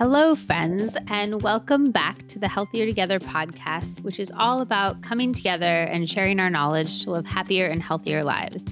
Hello, friends, and welcome back to the Healthier Together podcast, which is all about coming together and sharing our knowledge to live happier and healthier lives.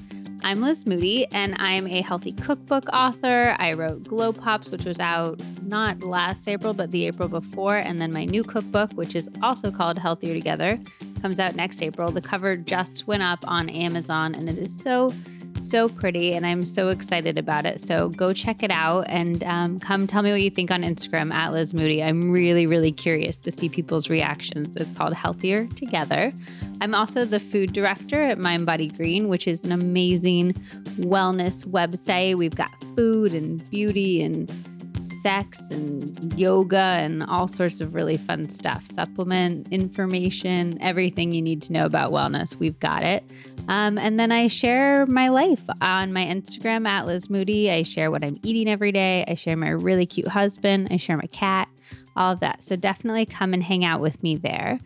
I'm Liz Moody, and I'm a healthy cookbook author. I wrote Glow Pops, which was out not last April, but the April before. And then my new cookbook, which is also called Healthier Together, comes out next April. The cover just went up on Amazon, and it is so so pretty, and I'm so excited about it. So go check it out and um, come tell me what you think on Instagram at Liz Moody. I'm really, really curious to see people's reactions. It's called Healthier Together. I'm also the food director at Mind Body Green, which is an amazing wellness website. We've got food and beauty and sex and yoga and all sorts of really fun stuff. Supplement information, everything you need to know about wellness. We've got it. Um, and then I share my life on my Instagram at Liz Moody. I share what I'm eating every day. I share my really cute husband. I share my cat, all of that. So definitely come and hang out with me there.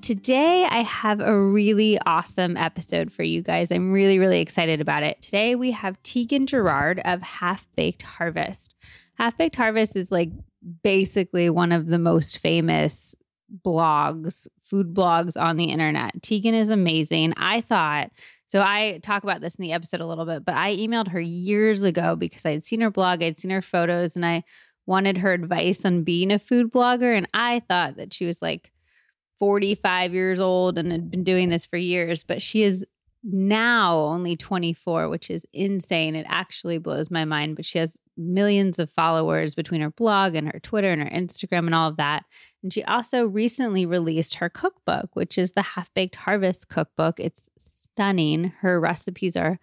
Today, I have a really awesome episode for you guys. I'm really, really excited about it. Today, we have Tieghan Gerard of Half Baked Harvest. Half Baked Harvest is like basically one of the most famous blogs, food blogs on the internet. Tieghan is amazing. I thought so. I talk about this in the episode a little bit, but I emailed her years ago because I had seen her blog, I'd seen her photos, and I wanted her advice on being a food blogger. And I thought that she was like 45 years old and had been doing this for years, but she is now only 24, which is insane. It actually blows my mind, but she has millions of followers between her blog and her Twitter and her Instagram and all of that. And she also recently released her cookbook, which is the Half Baked Harvest cookbook. It's stunning. Her recipes are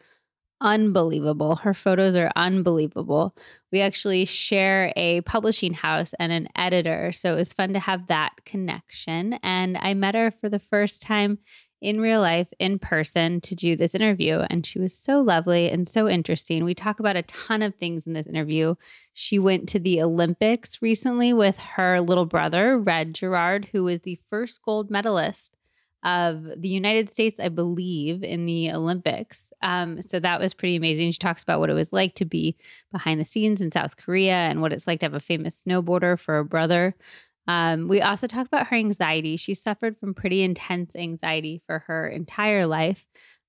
unbelievable. Her photos are unbelievable. We actually share a publishing house and an editor. So it was fun to have that connection. And I met her for the first time in real life, in person, to do this interview. And she was so lovely and so interesting. We talk about a ton of things in this interview. She went to the Olympics recently with her little brother, Red Gerard, who was the first gold medalist of the United States, I believe, in the Olympics. Um, so that was pretty amazing. She talks about what it was like to be behind the scenes in South Korea and what it's like to have a famous snowboarder for a brother. Um, we also talk about her anxiety. She suffered from pretty intense anxiety for her entire life.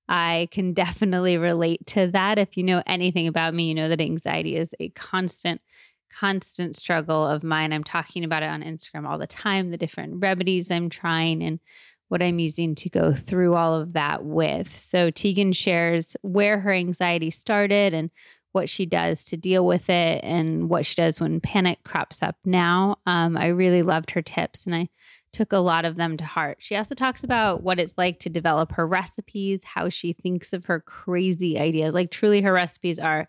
I can definitely relate to that. If you know anything about me, you know that anxiety is a constant, constant struggle of mine. I'm talking about it on Instagram all the time, the different remedies I'm trying and what I'm using to go through all of that with. So Tieghan shares where her anxiety started and what she does to deal with it and what she does when panic crops up now. Um, I really loved her tips and I took a lot of them to heart. She also talks about what it's like to develop her recipes, how she thinks of her crazy ideas. Like, truly, her recipes are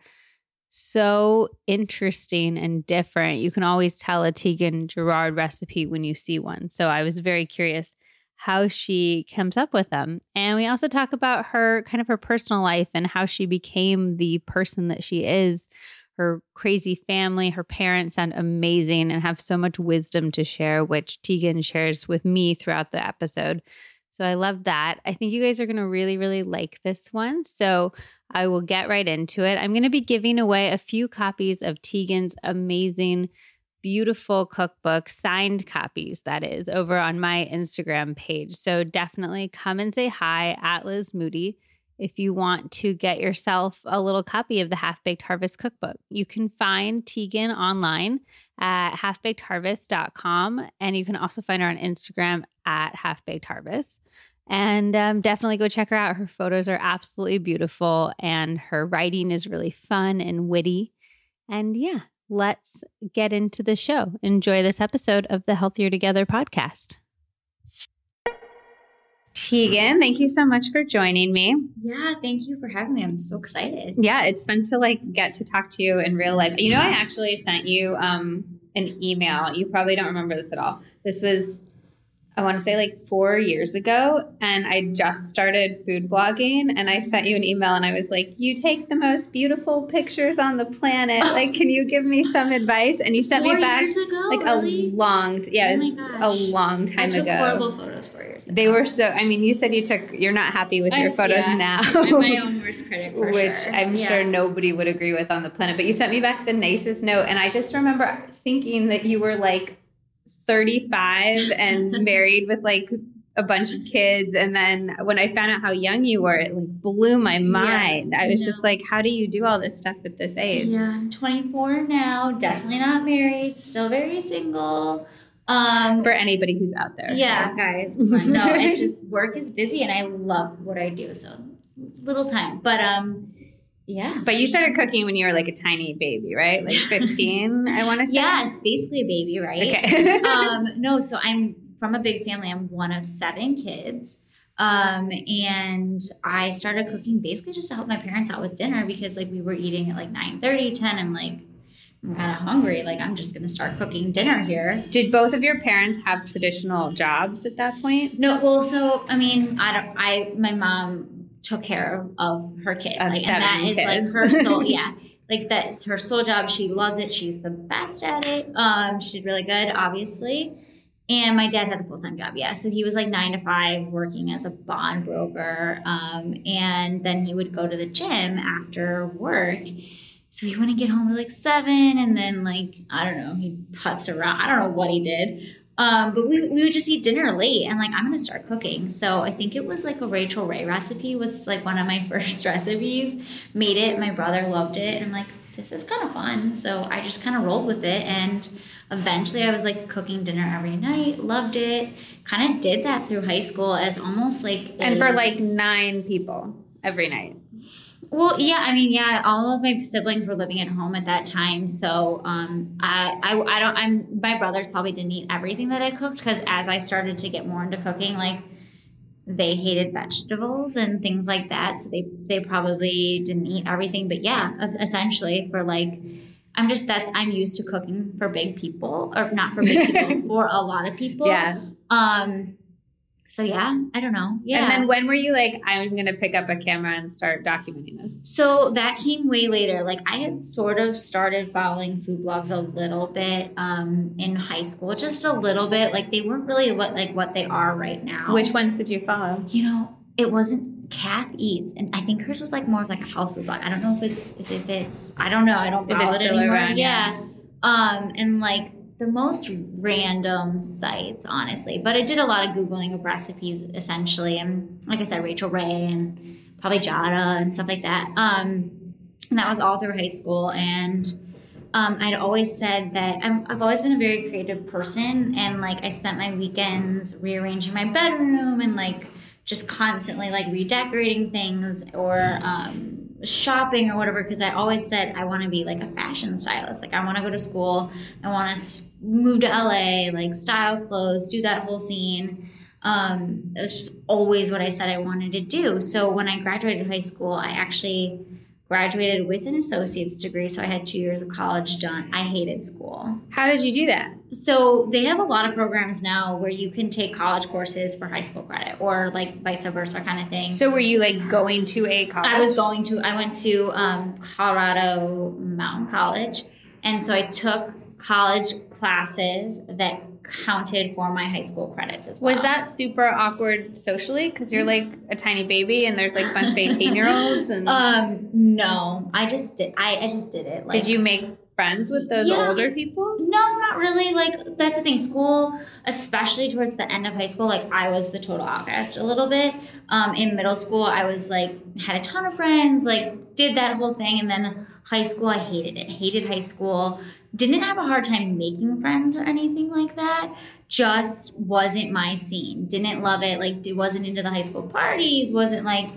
so interesting and different. You can always tell a Tieghan Gerard recipe when you see one. So, I was very curious how she comes up with them. And we also talk about her kind of her personal life and how she became the person that she is. Her crazy family, her parents sound amazing and have so much wisdom to share, which Tieghan shares with me throughout the episode. So I love that. I think you guys are going to really, really like this one. So I will get right into it. I'm going to be giving away a few copies of Tieghan's amazing beautiful cookbook, signed copies, that is, over on my Instagram page. So definitely come and say hi at Liz Moody if you want to get yourself a little copy of the Half Baked Harvest cookbook. You can find Tieghan online at halfbakedharvest.com and you can also find her on Instagram at Half Baked Harvest. And um, definitely go check her out. Her photos are absolutely beautiful and her writing is really fun and witty. And yeah, let's get into the show. Enjoy this episode of the Healthier Together podcast. Tieghan, thank you so much for joining me. Yeah, thank you for having me. I'm so excited. Yeah, it's fun to like get to talk to you in real life. You know, I actually sent you um, an email. You probably don't remember this at all. This was I want to say like four years ago, and I just started food blogging. And I sent you an email, and I was like, "You take the most beautiful pictures on the planet. Oh. Like, can you give me some advice?" And you sent Four me back years ago, like really? Oh a long, yeah, Oh a long time ago. I took ago. horrible photos four years ago. They were so. I mean, you said you took. You're not happy with your I'm- photos yeah. now. I'm my own worst critic, which sure. I'm Yeah. sure nobody would agree with on the planet. But you sent me back the nicest note, and I just remember thinking that you were like 35 and married with like a bunch of kids. And then when I found out how young you were, it like blew my mind. I I was just like, how do you do all this stuff at this age? Yeah, I'm 24 now. Definitely not married. Still very single. Um, For anybody who's out there. yeah, guys. No, it's just work is busy, and I love what I do. So little time, but um, yeah. But you started cooking when you were like a tiny baby, right? Like 15, I want to say. Yes, basically a baby, right? Okay. um, no, so I'm from a big family. I'm one of seven kids. Um, and I started cooking basically just to help my parents out with dinner because like we were eating at like 9 30, 10. I'm like, I'm kind of hungry. Like, I'm just going to start cooking dinner here. Did both of your parents have traditional jobs at that point? No, well, so I mean, I don't. I my mom took care of her kids, Of like, and that is kids. like her sole. yeah, like that's her sole job. She loves it. She's the best at it. Um, she did really good, obviously. And my dad had a full time job, yeah. So he was like nine to five, working as a bond broker. Um, and then he would go to the gym after work. So he wouldn't get home till like seven, and then like I don't know, he putts around. I don't know what he did. Um, but we, we would just eat dinner late and like I'm gonna start cooking. So I think it was like a Rachael Ray recipe was like one of my first recipes. Made it, my brother loved it, and I'm like, this is kind of fun. So I just kind of rolled with it and eventually I was like cooking dinner every night, loved it. Kind of did that through high school as almost like And a- for like nine people every night. Well, yeah, I mean, yeah, all of my siblings were living at home at that time, so um, I, I, I don't, I'm, my brothers probably didn't eat everything that I cooked because as I started to get more into cooking, like they hated vegetables and things like that, so they, they probably didn't eat everything. But yeah, essentially for like, I'm just that's I'm used to cooking for big people, or not for big people, for a lot of people. Yeah. Um. So yeah, I don't know. Yeah. And then when were you like, I'm going to pick up a camera and start documenting this? So that came way later. Like I had sort of started following food blogs a little bit um, in high school, just a little bit. Like they weren't really what like what they are right now. Which ones did you follow? you know, it wasn't Kath Eats, and I think hers was like more of like a health food blog. I don't know if it's if it's I don't know. I don't follow it anymore. around, yeah. Um, and like the most random sites, honestly. But I did a lot of googling of recipes, essentially, and like I said, Rachael Ray and probably Giada and stuff like that. Um, and that was all through high school, and um, I'd always said that I'm, I've always been a very creative person, and like I spent my weekends rearranging my bedroom and like just constantly like redecorating things or um, shopping or whatever because I always said I want to be like a fashion stylist. Like I want to go to school, I want to move to LA, like style clothes, do that whole scene. Um, it was just always what I said I wanted to do. So when I graduated high school, I actually graduated with an associate's degree. So I had two years of college done. I hated school. How did you do that? So they have a lot of programs now where you can take college courses for high school credit or like vice versa kind of thing. So were you like going to a college? I was going to, I went to um, Colorado Mountain College. And so I took college classes that counted for my high school credits as well. Was that super awkward socially? Because you're like a tiny baby and there's like a bunch of 18 year olds. And Um, no, I just did, I, I just did it. Like, did you make friends with those Yeah. older people? No, not really. Like that's the thing. School, especially towards the end of high school, like I was the total outcast a little bit. Um, in middle school, I was like had a ton of friends, like did that whole thing, and then high school, I hated it. Hated high school. Didn't have a hard time making friends or anything like that. Just wasn't my scene. Didn't love it. Like wasn't into the high school parties. Wasn't like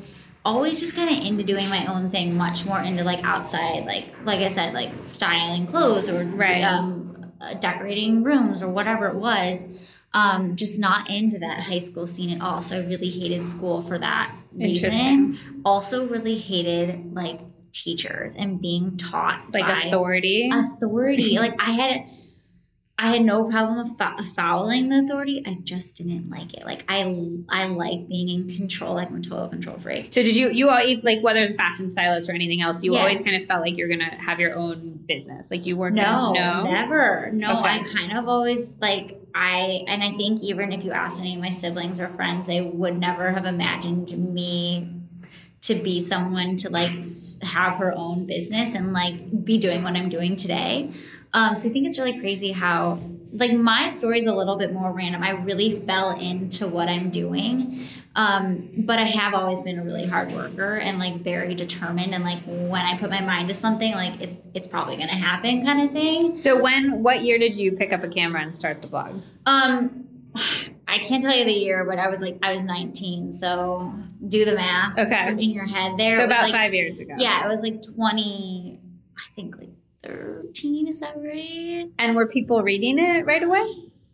always just kind of into doing my own thing much more into like outside like like i said like styling clothes or Right. um, uh, decorating rooms or whatever it was um, just not into that high school scene at all so i really hated school for that reason also really hated like teachers and being taught Like by authority? authority like i had I had no problem fo- following the authority. I just didn't like it. Like I, I like being in control. Like I'm a total control freak. So did you you always like whether it's fashion stylist or anything else? You Yeah. always kind of felt like you're gonna have your own business. Like you work. No, no. never. No, Okay. I kind of always like I, and I think even if you asked any of my siblings or friends, they would never have imagined me to be someone to like have her own business and like be doing what I'm doing today. Um, so I think it's really crazy how like my story is a little bit more random. I really fell into what I'm doing. Um, but I have always been a really hard worker and like very determined and like when I put my mind to something, like it, it's probably gonna happen kind of thing. So when what year did you pick up a camera and start the blog? Um I can't tell you the year, but I was like I was 19, so do the math Okay. in your head there. so about like- five years ago. Yeah, it was like 20, I think like 13, is that right? And were people reading it right away?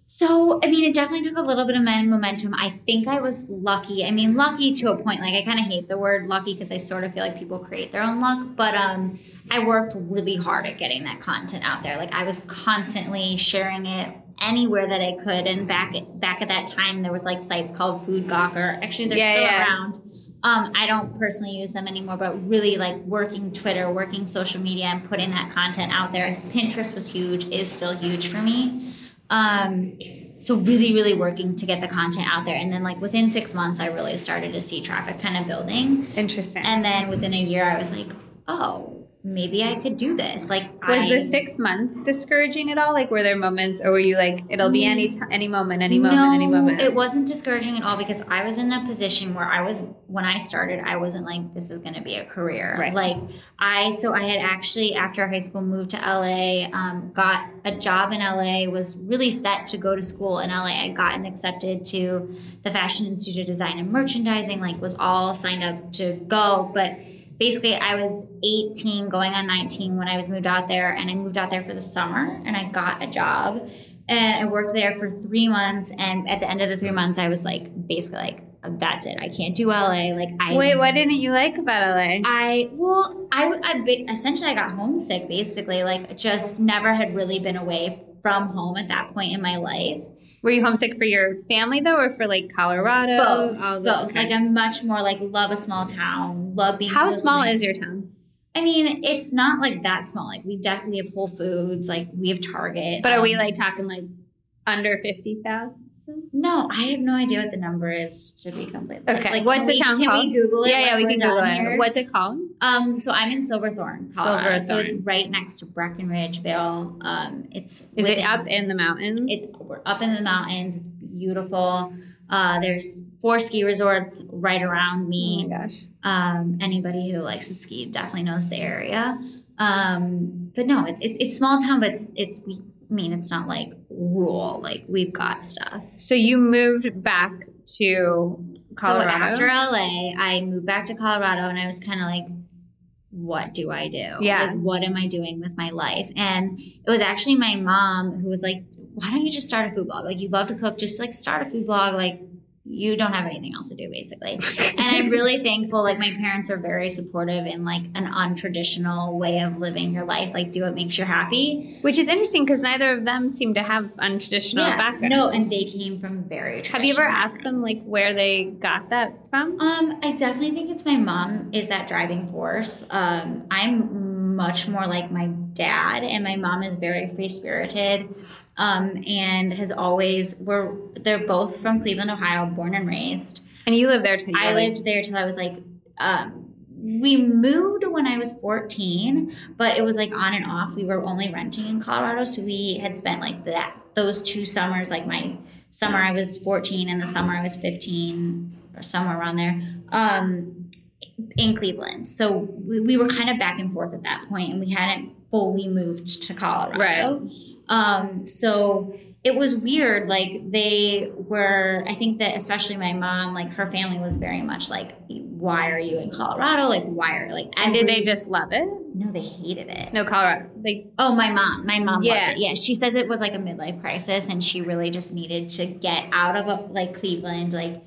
So, I mean, it definitely took a little bit of momentum. I think I was lucky. I mean, lucky to a point. Like, I kind of hate the word lucky because I sort of feel like people create their own luck. But um, I worked really hard at getting that content out there. Like, I was constantly sharing it anywhere that I could. And back at, back at that time, there was like sites called Food Gawker. Actually, they're Yeah, still yeah. around. Um, I don't personally use them anymore, but really like working Twitter, working social media, and putting that content out there. Pinterest was huge, is still huge for me. Um, so really, really working to get the content out there, and then like within six months, I really started to see traffic kind of building, Interesting. and then within a year, I was like, oh, maybe I could do this. Like, was I, the six months discouraging at all? Like, were there moments, or were you like, it'll be any t- any moment, any moment, any No, moment? It wasn't discouraging at all because I was in a position where I was when I started, I wasn't like this is going to be a career. Right. Like I, so I had actually after high school moved to LA, um, got a job in LA, was really set to go to school in LA. I gotten accepted to the Fashion Institute of Design and Merchandising. Like was all signed up to go, but basically I was 18 going on 19 when I was moved out there and I moved out there for the summer and I got a job. And I worked there for three months and at the end of the three months I was like basically like that's it. I can't do LA like I Wait, what didn't you like about LA? I well I, I essentially I got homesick basically. Like just never had really been away from home at that point in my life Were you homesick for your family though, or for like Colorado? both both okay. like I'm much more like love a small town love being How small my- is your town? I mean, it's not like that small. Like we definitely have Whole Foods, like we have Target. But are we um, like talking like under fifty thousand? No, I have no idea what the number is to be completely. Okay, like, what's the we- town can called? we Google it? Yeah, yeah, we can Google it. here? What's it called? Um, so I'm in Silverthorne, Colorado. So it's right next to Breckenridge, Vail. Um, it's Is it up in the mountains? It's up in the mountains. It's beautiful. Uh, there's four ski resorts right around me. oh my gosh. Um, anybody who likes to ski definitely knows the area. Um, but no, it's it's it's small town, but it's it's we. I mean, it's not like rural. Like we've got stuff. So you moved back to Colorado. So after LA, I moved back to Colorado, and I was kind of like, "What do I do? Yeah. like, what am I doing with my life?" And it was actually my mom who was like, "Why don't you just start a food blog? Like you love to cook, just like start a food blog. Like you don't have anything else to do, basically." and I'm really thankful. Like my parents are very supportive in like an untraditional way of living your life. Like do what makes you happy. Which is interesting because neither of them seem to have untraditional background. no, and they came from very. Traditional. Have you ever asked them like where they got that from? Um, I definitely think it's my mom is that driving force. Um, I'm much more like my dad, and my mom is very free spirited, um, and has always we're they're both from Cleveland, Ohio, born and raised. And you live there till I like, lived there till I was like, um, we moved when I was 14, but it was like on and off. We were only renting in Colorado, so we had spent like that those two summers, like my summer I was 14 and the summer I was 15 or somewhere around there, um, in Cleveland. So we, we were kind of back and forth at that point, and we hadn't fully moved to Colorado. Right. Um, so it was weird. Like they were, I think that especially my mom, like her family was very much like, why are you in Colorado? Like, why are like, and did they just love it? No, they hated it. No, Colorado. Like Oh, my mom. My mom Yeah. loved it. Yeah, she says it was like a midlife crisis, and she really just needed to get out of uh, like Cleveland. Like,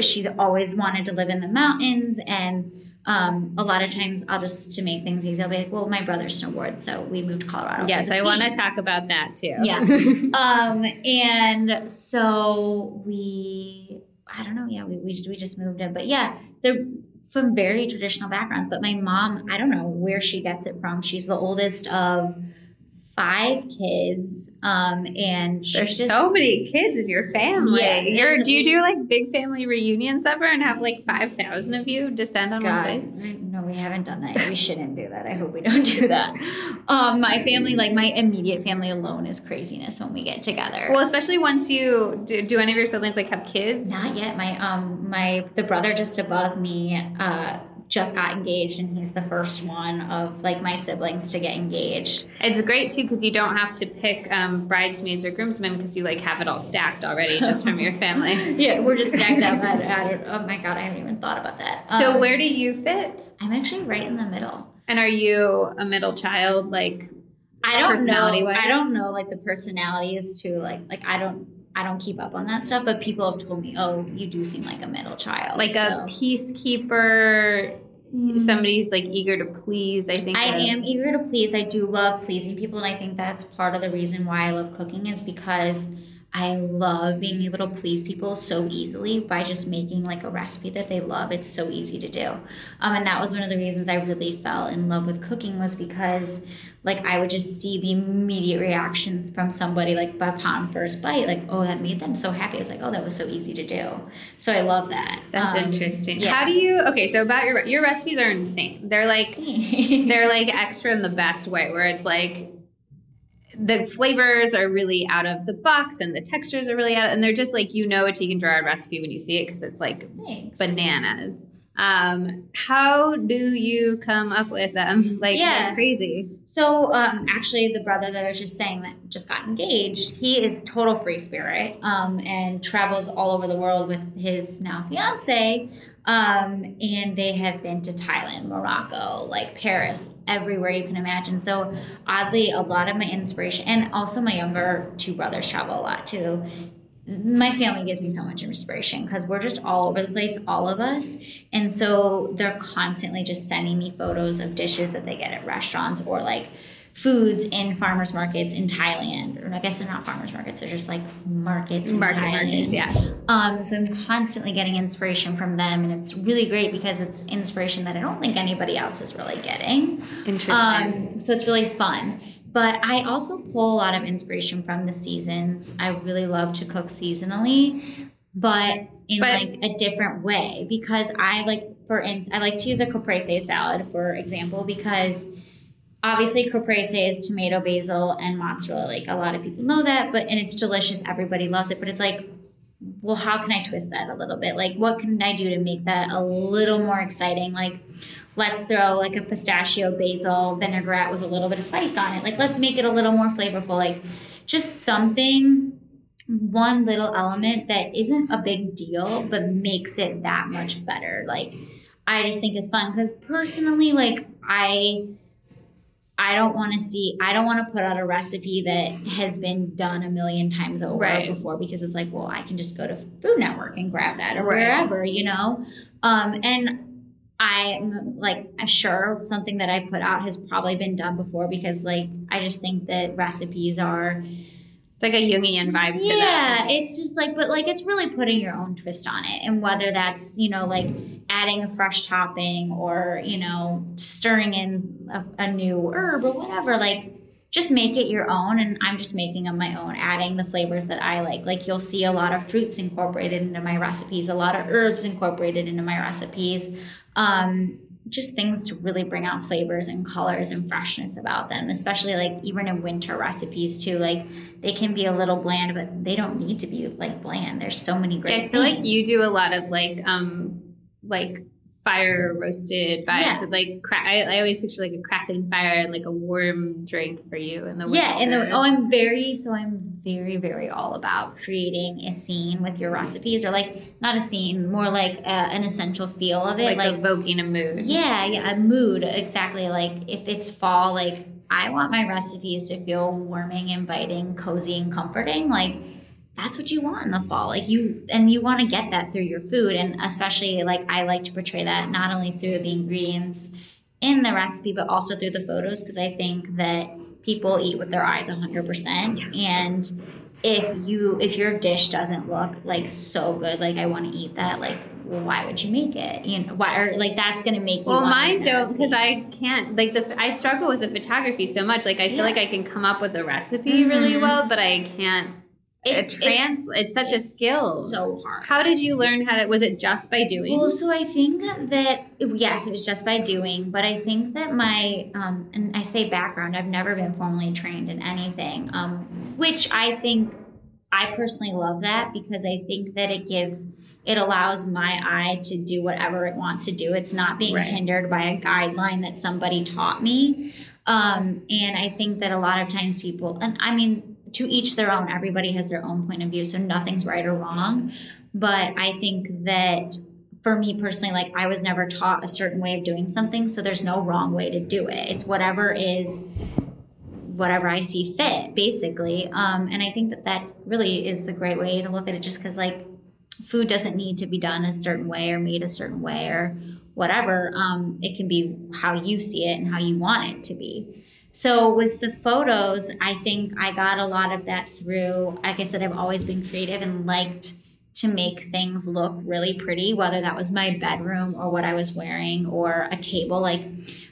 she's always wanted to live in the mountains, and Um, a lot of times I'll just to make things easy, I'll be like, well, my brother snowboards, so we moved to Colorado. Yes, I want to talk about that too. Yeah. um, and so we, I don't know, yeah, we, we, we just moved in, but yeah, they're from very traditional backgrounds. But my mom, I don't know where she gets it from. She's the oldest of five kids, um, and there's just, so many kids in your family. Yeah, You're, do you do like big family reunions ever and have like five thousand of you descend on God, one place? No, we haven't done that. We shouldn't do that. I hope we don't do that. Um, my family, like my immediate family alone, is craziness when we get together. Well, especially once you do. Do any of your siblings like have kids? Not yet. My um, my the brother just above me. Uh, just got engaged and he's the first one of like my siblings to get engaged. It's great too because you don't have to pick um, bridesmaids or groomsmen because you like have it all stacked already just from your family. yeah, we're just stacked up at, at, oh my god, I haven't even thought about that. So um, where do you fit? I'm actually right in the middle. And are you a middle child like I don't know. I don't know like the personalities too like like I don't I don't keep up on that stuff, but people have told me, "Oh, you do seem like a middle child." Like so. a peacekeeper, mm. who's like eager to please. I think I of. am eager to please. I do love pleasing people, and I think that's part of the reason why I love cooking is because I love being able to please people so easily by just making like a recipe that they love. It's so easy to do. Um, and that was one of the reasons I really fell in love with cooking was because like I would just see the immediate reactions from somebody like upon first bite, like, oh, that made them so happy. I was like, oh, that was so easy to do. So I love that. That's um, interesting. Yeah. How do you okay, so about your your recipes are insane. They're like they're like extra in the best way, where it's like the flavors are really out of the box and the textures are really out and they're just like you know a Tieghan Gerard recipe when you see it because it's like Thanks. bananas um, how do you come up with them like yeah. crazy so um, actually the brother that i was just saying that just got engaged he is total free spirit um, and travels all over the world with his now fiance um, and they have been to Thailand, Morocco, like Paris, everywhere you can imagine. So oddly, a lot of my inspiration, and also my younger two brothers travel a lot too. My family gives me so much inspiration because we're just all over the place, all of us. And so they're constantly just sending me photos of dishes that they get at restaurants or like foods in farmers markets in Thailand, or I guess they're not farmers markets; they're just like markets in Market Thailand. Markets, yeah. Um, so I'm constantly getting inspiration from them, and it's really great because it's inspiration that I don't think anybody else is really getting. Interesting. Um, so it's really fun. But I also pull a lot of inspiration from the seasons. I really love to cook seasonally, but in but, like a different way because I like, for instance, I like to use a caprese salad, for example, because obviously caprese is tomato basil and mozzarella. Like a lot of people know that but and it's delicious. Everybody loves it but it's like well how can i twist that a little bit? Like what can i do to make that a little more exciting? Like let's throw like a pistachio basil vinaigrette with a little bit of spice on it. Like let's make it a little more flavorful. Like just something one little element that isn't a big deal but makes it that much better. Like i just think it's fun because personally like i I don't want to see, I don't want to put out a recipe that has been done a million times over right. before because it's like, well, I can just go to Food Network and grab that or right. wherever, you know? Um, and I'm like, I'm sure something that I put out has probably been done before because, like, I just think that recipes are like a Jungian vibe to that. yeah, it's just like, but like it's really putting your own twist on it. And whether that's, you know, like adding a fresh topping or, you know, stirring in a, a new herb or whatever, like just make it your own. And I'm just making them my own, adding the flavors that I like. Like you'll see a lot of fruits incorporated into my recipes, a lot of herbs incorporated into my recipes. Um, just things to really bring out flavors and colors and freshness about them, especially like even in winter recipes too. Like they can be a little bland, but they don't need to be like bland. There's so many great. I feel things. like you do a lot of like um like fire roasted vibes. Yeah. Like cra- I, I, always picture like a crackling fire and like a warm drink for you in the winter. Yeah, and the, oh, I'm very so I'm very very all about creating a scene with your recipes, or like not a scene, more like a, an essential feel of it, like, like evoking a mood. Yeah, yeah, a mood exactly. Like if it's fall, like I want my recipes to feel warming, inviting, cozy, and comforting. Like that's what you want in the fall. Like you, and you want to get that through your food. And especially like I like to portray that not only through the ingredients in the recipe, but also through the photos. Cause I think that people eat with their eyes 100%. And if you, if your dish doesn't look like so good, like I want to eat that, like well, why would you make it? You know, why or like that's gonna make you. Well, mine don't because I can't. Like the I struggle with the photography so much. Like I feel yeah. like I can come up with the recipe mm-hmm. really well, but I can't it's trans it's, it's such it's a skill. so hard. How did you learn how to was it just by doing? Well so i think that yes it was just by doing but i think that my um and i say background i've never been formally trained in anything um which i think i personally love that because i think that it gives it allows my eye to do whatever it wants to do. It's not being right. hindered by a guideline that somebody taught me um and i think that a lot of times people and i mean to each their own. Everybody has their own point of view, so nothing's right or wrong. But I think that for me personally, like I was never taught a certain way of doing something, so there's no wrong way to do it. It's whatever is whatever I see fit, basically. Um, and I think that that really is a great way to look at it, just because like food doesn't need to be done a certain way or made a certain way or whatever. Um, it can be how you see it and how you want it to be. So with the photos, I think I got a lot of that through. Like I said, I've always been creative and liked to make things look really pretty, whether that was my bedroom or what I was wearing or a table. Like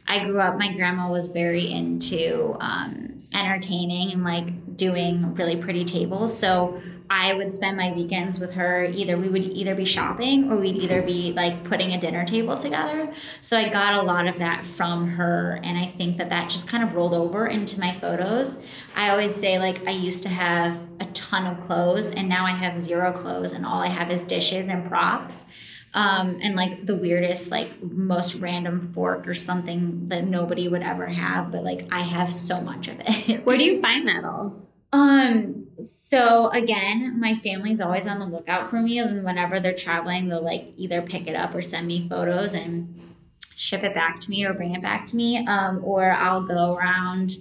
I grew up, my grandma was very into um, entertaining and like doing really pretty tables. So I would spend my weekends with her. Either we would either be shopping or we'd either be like putting a dinner table together. So I got a lot of that from her. And I think that that just kind of rolled over into my photos. I always say, like, I used to have a ton of clothes and now I have zero clothes and all I have is dishes and props. Um, and like the weirdest, like most random fork or something that nobody would ever have, but like I have so much of it. Where do you find that all? Um, so again, my family's always on the lookout for me, and whenever they're traveling, they'll like either pick it up or send me photos and ship it back to me or bring it back to me. Um, or I'll go around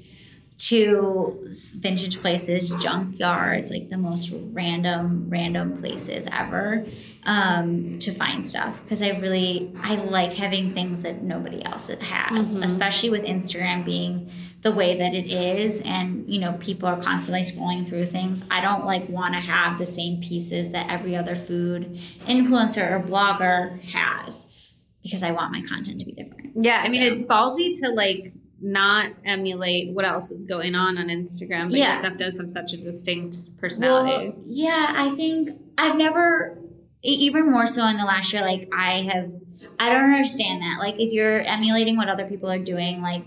to vintage places, junkyards, like the most random, random places ever um, to find stuff. Because I really, I like having things that nobody else has, mm-hmm. especially with Instagram being the way that it is and you know people are constantly scrolling through things. I don't like want to have the same pieces that every other food influencer or blogger has because i want my content to be different. Yeah i mean it's ballsy to like not emulate what else is going on on instagram but yeah. your stuff does have such a distinct personality. well, yeah i think i've never even more so in the last year like i have i don't understand that. Like if you're emulating what other people are doing like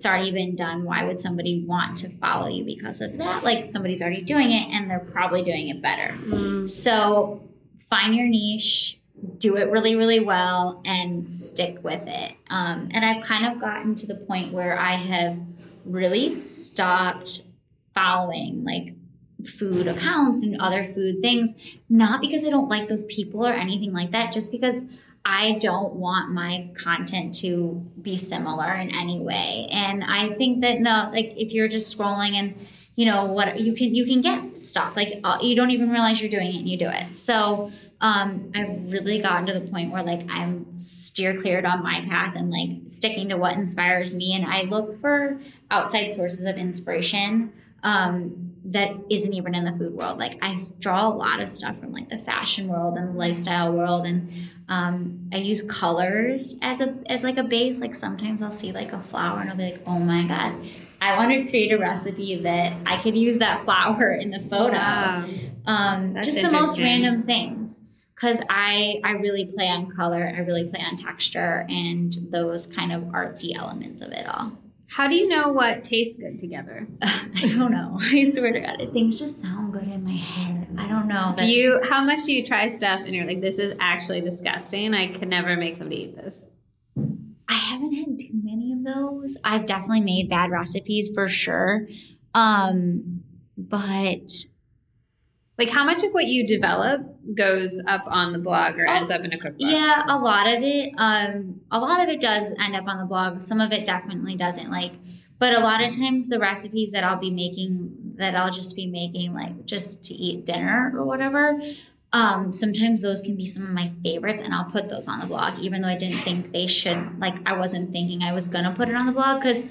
it's already been done. Why would somebody want to follow you because of that? Like somebody's already doing it and they're probably doing it better. Mm. So find your niche, do it really, really well, and stick with it. Um, and I've kind of gotten to the point where I have really stopped following like food accounts and other food things, not because I don't like those people or anything like that, just because I don't want my content to be similar in any way. And I think that no, like if you're just scrolling and you know what you can you can get stuff like uh, you don't even realize you're doing it and you do it. So um, I've really gotten to the point where like I'm steer cleared on my path and like sticking to what inspires me. And I look for outside sources of inspiration um, that isn't even in the food world. Like I draw a lot of stuff from like the fashion world and the lifestyle world, and um, I use colors as a as like a base. Like sometimes I'll see like a flower and I'll be like, oh my god, I want to create a recipe that I could use that flower in the photo. Wow. Um, just the most random things because I I really play on color, I really play on texture and those kind of artsy elements of it all. How do you know what tastes good together? I don't know. I swear to God, things just sound good in my head. I don't know. That's... Do you? How much do you try stuff and you're like, this is actually disgusting. I could never make somebody eat this. I haven't had too many of those. I've definitely made bad recipes for sure, um, but like how much of what you develop goes up on the blog or ends up in a cookbook? Yeah, a lot of it. Um, a lot of it does end up on the blog. Some of it definitely doesn't. Like, but a lot of times the recipes that I'll be making that I'll just be making like just to eat dinner or whatever. Um, sometimes those can be some of my favorites, and I'll put those on the blog, even though I didn't think they should. Like, I wasn't thinking I was gonna put it on the blog because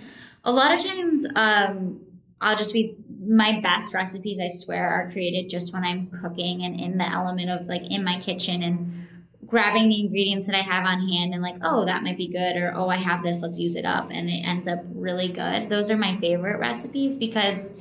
a lot of times um, I'll just be my best recipes. I swear are created just when I'm cooking and in the element of like in my kitchen and grabbing the ingredients that I have on hand and like, oh, that might be good, or oh, I have this, let's use it up, and it ends up really good. Those are my favorite recipes because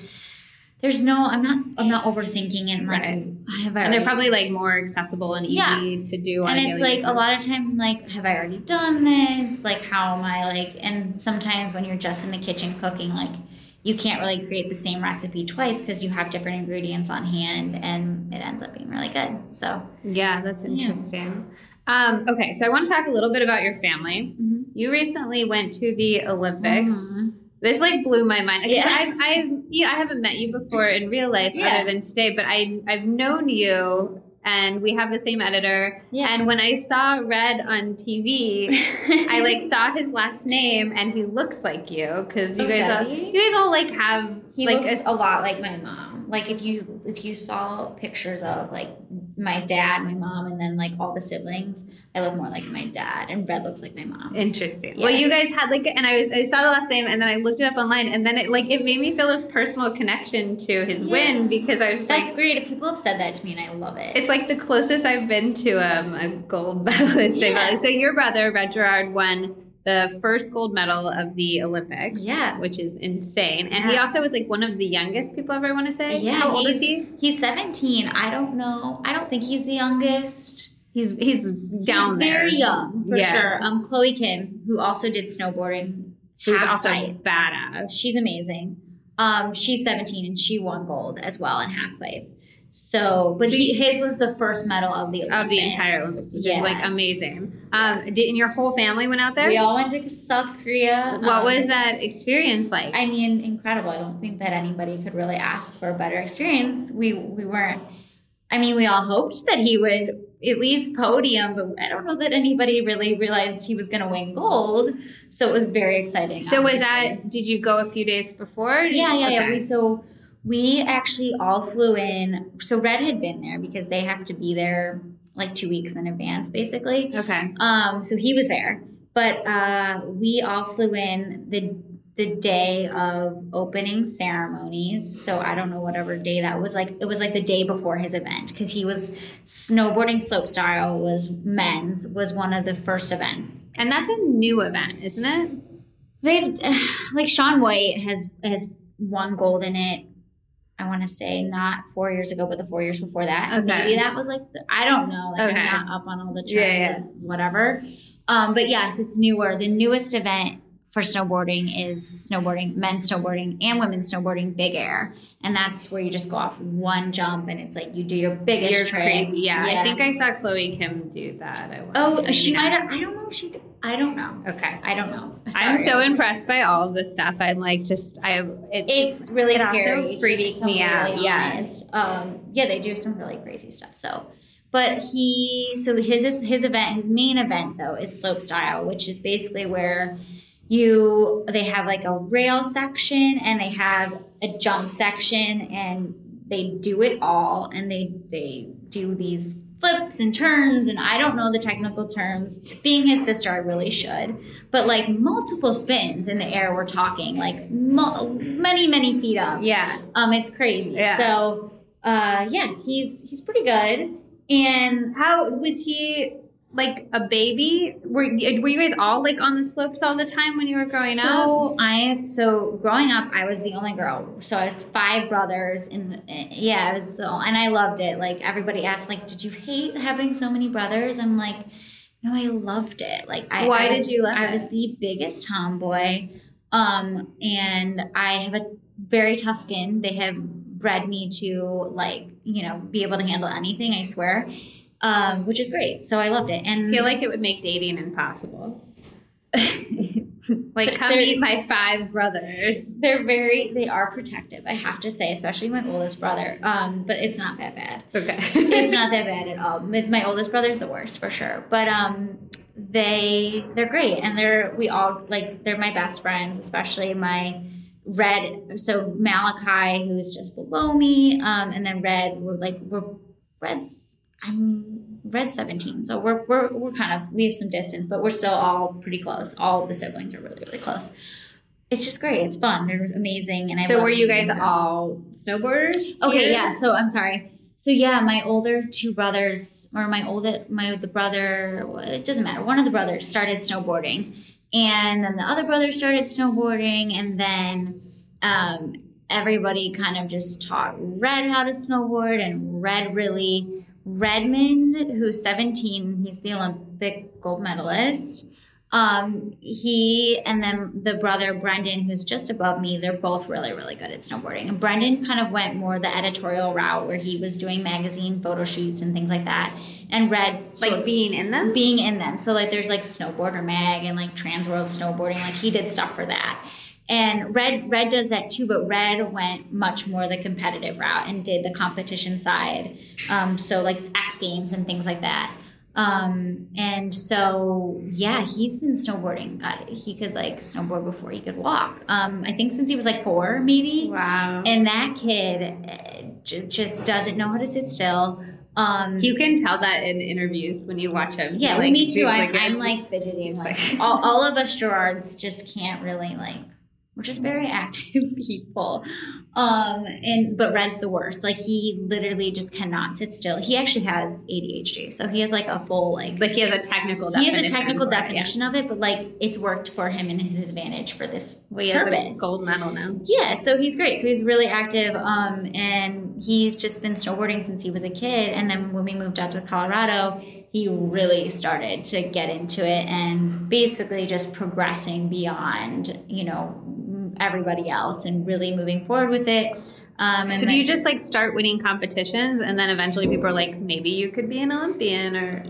there's no, I'm not, I'm not overthinking and like, Right. have I And they're probably like more accessible and easy Yeah. to do. On and it's like a lot of times I'm like, have I already done this? Like, how am I like? And sometimes when you're just in the kitchen cooking, like, you can't really create the same recipe twice because you have different ingredients on hand, and it ends up being really good. So, Yeah, that's Yeah. interesting. Um, okay, so I want to talk a little bit about your family. Mhm. You recently went to the Olympics. Mhm. This like blew my mind. 'Cause Yeah. I've, I've, yeah, I haven't met you before in real life Yeah. other than today, but I, I've known you, and we have the same editor. yeah, And when I saw Red on TV, I like saw his last name, and he looks like you because you Oh, guys, all, he? you guys all like have He like looks a- a, lot like my mom. Like if you if you saw pictures of like my dad, my mom, and then like all the siblings, I look more like my dad, and Red looks like my mom. Interesting. Yeah. Well, you guys had like, and I, was, I saw the last name, and then I looked it up online, and then it like it made me feel this personal connection to his Yeah. win because I was That's like, great. People have said that to me, and I love it. it's like the closest I've been to um, a gold medalist. Yeah. So your brother Red Gerard won the first gold medal of the Olympics. Yeah. which is insane, and he also was like one of the youngest people ever. I want to say. Yeah, How old is he's- he? He's 17. I don't know. I don't think he's the youngest. He's he's down he's there. very young for Yeah. sure. Um, Chloe Kim, who also did snowboarding, Who's also pipe. badass. She's amazing. Um, she's 17 and she won gold as well in half pipe. So, but So he, his was the first medal of the Olympics. Of the entire Olympics, which is like amazing. Um, did and your whole family went out there? We all went to South Korea. What Um, was that experience like? I mean, incredible. I don't think that anybody could really ask for a better experience. We we weren't. I mean, we all hoped that he would at least podium, but I don't know that anybody really realized he was going to win gold. So it was very exciting. so was that? Did you go a few days before? Yeah, yeah, yeah. We so we actually all flew in. So Red had been there because they have to be there like two weeks in advance, basically. okay. Um, so he was there, but uh, we all flew in the the day of opening ceremonies. So I don't know whatever day that was like. It was like the day before his event because he was snowboarding slope style was men's was one of the first events. And that's a new event, isn't it? They've like Shaun White has has won gold in it. I want to say not four years ago, but the four years before that. Okay. Maybe that was like the, I don't know. Like Okay. I'm not up on all the terms Yeah, yeah. whatever. Um, but yes, it's newer. The newest event for snowboarding is snowboarding, men's snowboarding and women's snowboarding, big air, and that's where you just go off one jump and it's like you do your biggest You're trick. crazy. Yeah, I think I saw Chloe Kim do that. I Oh, she might have. I don't know if she. Did. I don't know. Okay. I don't know. I'm so impressed by all of this stuff. I'm like, just I. It, It's really It scary. freaks me out, completely yeah. Um, yeah, they do some really crazy stuff. So, but he, so his his event, his main event though is slope style, which is basically where you they have like a rail section and they have a jump section and they do it all and they they do these flips and turns and I don't know the technical terms. Being his sister, I really should. But like multiple spins in the air, we're talking like mo- many many feet up. yeah. Um, it's crazy. Yeah. So, uh, yeah, he's he's pretty good. And How was he? Like a baby? Were were you guys all like on the slopes all the time when you were growing up? so I so growing up, I was the only girl. So I was five brothers, and yeah, I was so, and I loved it. Like everybody asked, like, did you hate having so many brothers? I'm like, no, I loved it. Like, I Why I did you love I it? was the biggest tomboy, um, and I have a very tough skin. They have bred me to like you know be able to handle anything. I swear. Um, which is great. So I loved it. And I feel like it would make dating impossible. Like, come meet my five brothers. They're very, they are protective, I have to say, especially my oldest brother. Um, but it's not that bad. Okay. It's not that bad at all. My oldest brother's the worst for sure. But um, they they're great, and they're we all like they're my best friends, especially my Red, so Malachi, who's just below me, um, and then Red, we're like we're Red's. I'm Red 17, so we're we're we're kind of we have some distance, but we're still all pretty close. All the siblings are really really close. It's just great. It's fun. They're amazing, and I. So were you guys them. all snowboarders? Okay, here? yeah. So I'm sorry. So yeah, my older two brothers, or my older, my the brother, it doesn't matter. One of the brothers started snowboarding, and then the other brother started snowboarding, and then um, everybody kind of just taught Red how to snowboard, and Red really Redmond, who's 17, he's the Olympic gold medalist. Um, he and then the brother Brendan, who's just above me, they're both really, really good at snowboarding. And Brendan kind of went more the editorial route where he was doing magazine photo shoots and things like that. And Red Like being in them? being in them. So like there's like Snowboarder Mag and like Trans World Snowboarding. Like he did stuff for that. And Red Red does that too, but Red went much more the competitive route and did the competition side. Um, so like X Games and things like that. Um, and so yeah, he's been snowboarding. God, he could like snowboard before he could walk. Um, I think since he was like four, maybe. Wow. And that kid uh, j- just doesn't know how to sit still. Um, you can tell that in interviews when you watch him. Yeah, like, me too. I'm, like I'm like fidgety. I'm like, like- all, all of us Gerards just can't really like. We're just very active people, um, and but Red's the worst. Like he literally just cannot sit still. He actually has ADHD, so he has like a full like. like he has a technical he has definition. a technical for it, yeah. definition of it, but like it's worked for him and his advantage for this Well, he has purpose. a gold medal now. Yeah, so he's great. So he's really active, um, and he's just been snowboarding since he was a kid. And then when we moved out to Colorado, he really started to get into it and basically just progressing beyond, you know, everybody else and really moving forward with it. Um, and So do you just like start winning competitions and then eventually people are like, maybe you could be an Olympian or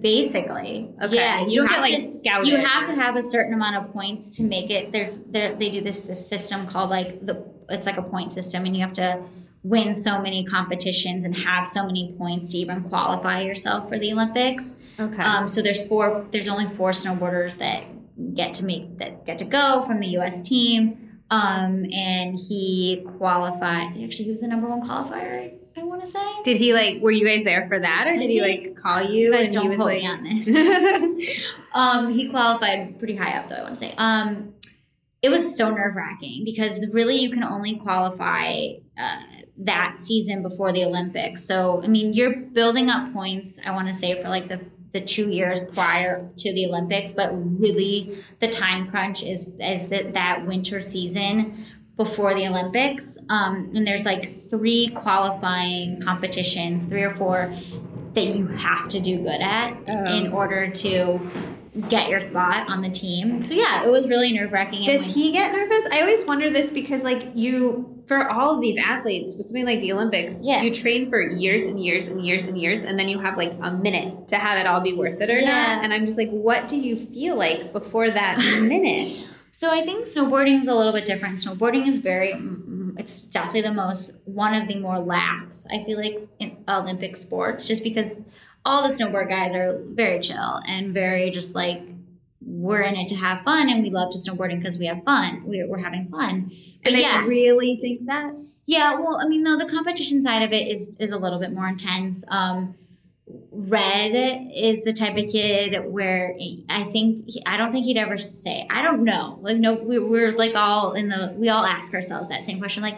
basically okay. yeah you don't get like to- scouted. you have to have a certain amount of points to make it there's there, they do this this system called like the it's like a point system and you have to win so many competitions and have so many points to even qualify yourself for the olympics Okay. um, so there's four there's only four snowboarders that get to make that get to go from the us team um, and he qualified actually he was the number one qualifier i, I want to say did he like were you guys there for that or did he he? like call you? you guys and don't he quote like, me on this Um, he qualified pretty high up, though. I want to say. Um, it was so nerve wracking because really you can only qualify uh, that season before the Olympics. So I mean, you're building up points. I want to say for like the the two years prior to the Olympics, but really the time crunch is is that that winter season before the Olympics. Um, and there's like three qualifying competitions, three or four that you have to do good at Oh. in order to get your spot on the team. So yeah, it was really nerve wracking. Does he get nervous? I always wonder this because like you for all of these athletes with something like the Olympics, Yeah. you train for years and years and years and years and then you have like a minute to have it all be worth it or Yeah. not. And I'm just like, what do you feel like before that minute? So I think snowboarding is a little bit different. Snowboarding is very, it's definitely the most, one of the more lax, I feel like, in Olympic sports, just because all the snowboard guys are very chill and very just like, we're in it to have fun and we love to snowboarding because we have fun. We're, we're having fun. But And they yes. really think that? Yeah, well, I mean, though the competition side of it is is a little bit more intense. Um, Red is the type of kid where I think he, I don't think he'd ever say I don't know. Like no, we, we're like all in the we all ask ourselves that same question. Like,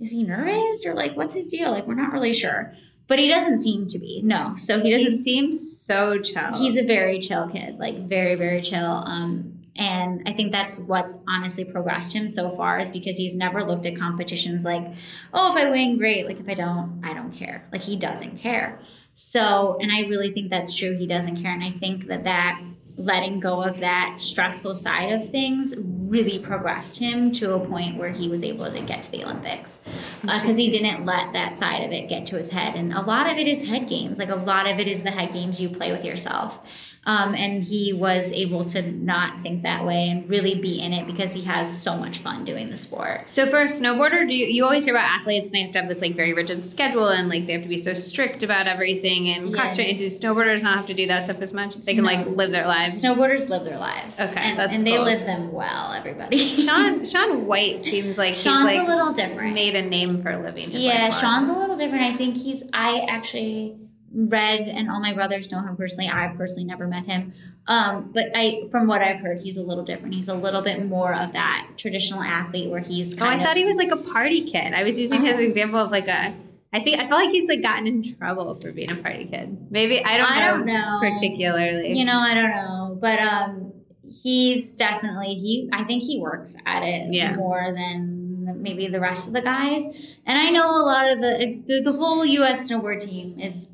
is he nervous or like what's his deal? Like we're not really sure. But he doesn't seem to be. No, so he He doesn't. seem so chill. He's a very chill kid, like very very chill. Um, and I think that's what's honestly progressed him so far is because he's never looked at competitions like, oh, if I win, great. Like if I don't, I don't care. Like he doesn't care. So, and I really think that's true. He doesn't care, and I think that that letting go of that stressful side of things really progressed him to a point where he was able to get to the Olympics uh, because he didn't let that side of it get to his head. And a lot of it is head games. Like a lot of it is the head games you play with yourself. Um, and he was able to not think that way and really be in it because he has so much fun doing the sport. So for a snowboarder, do you, you always hear about athletes and they have to have this like very rigid schedule and like they have to be so strict about everything and Yeah. Do snowboarders not have to do that stuff as much? They can No. like live their lives. Snowboarders live their lives. Okay, and, and they live them well. Everybody. Shaun Shaun White seems like Shaun's he's like a little different. made a name for living. His yeah. Shaun's a little different. I think he's. I actually read, and all my brothers know him personally. I personally never met him, um, but I, from what I've heard, he's a little different. He's a little bit more of that traditional athlete where he's Oh, I of. thought he was like a party kid. I was using his Oh. example of like a. I think I felt like he's like gotten in trouble for being a party kid. Maybe I don't know. I don't know. particularly. You know, I don't know, but um, he's definitely he. I think he works at it Yeah. more than maybe the rest of the guys. And I know a lot of the the, the whole U.S. snowboard team is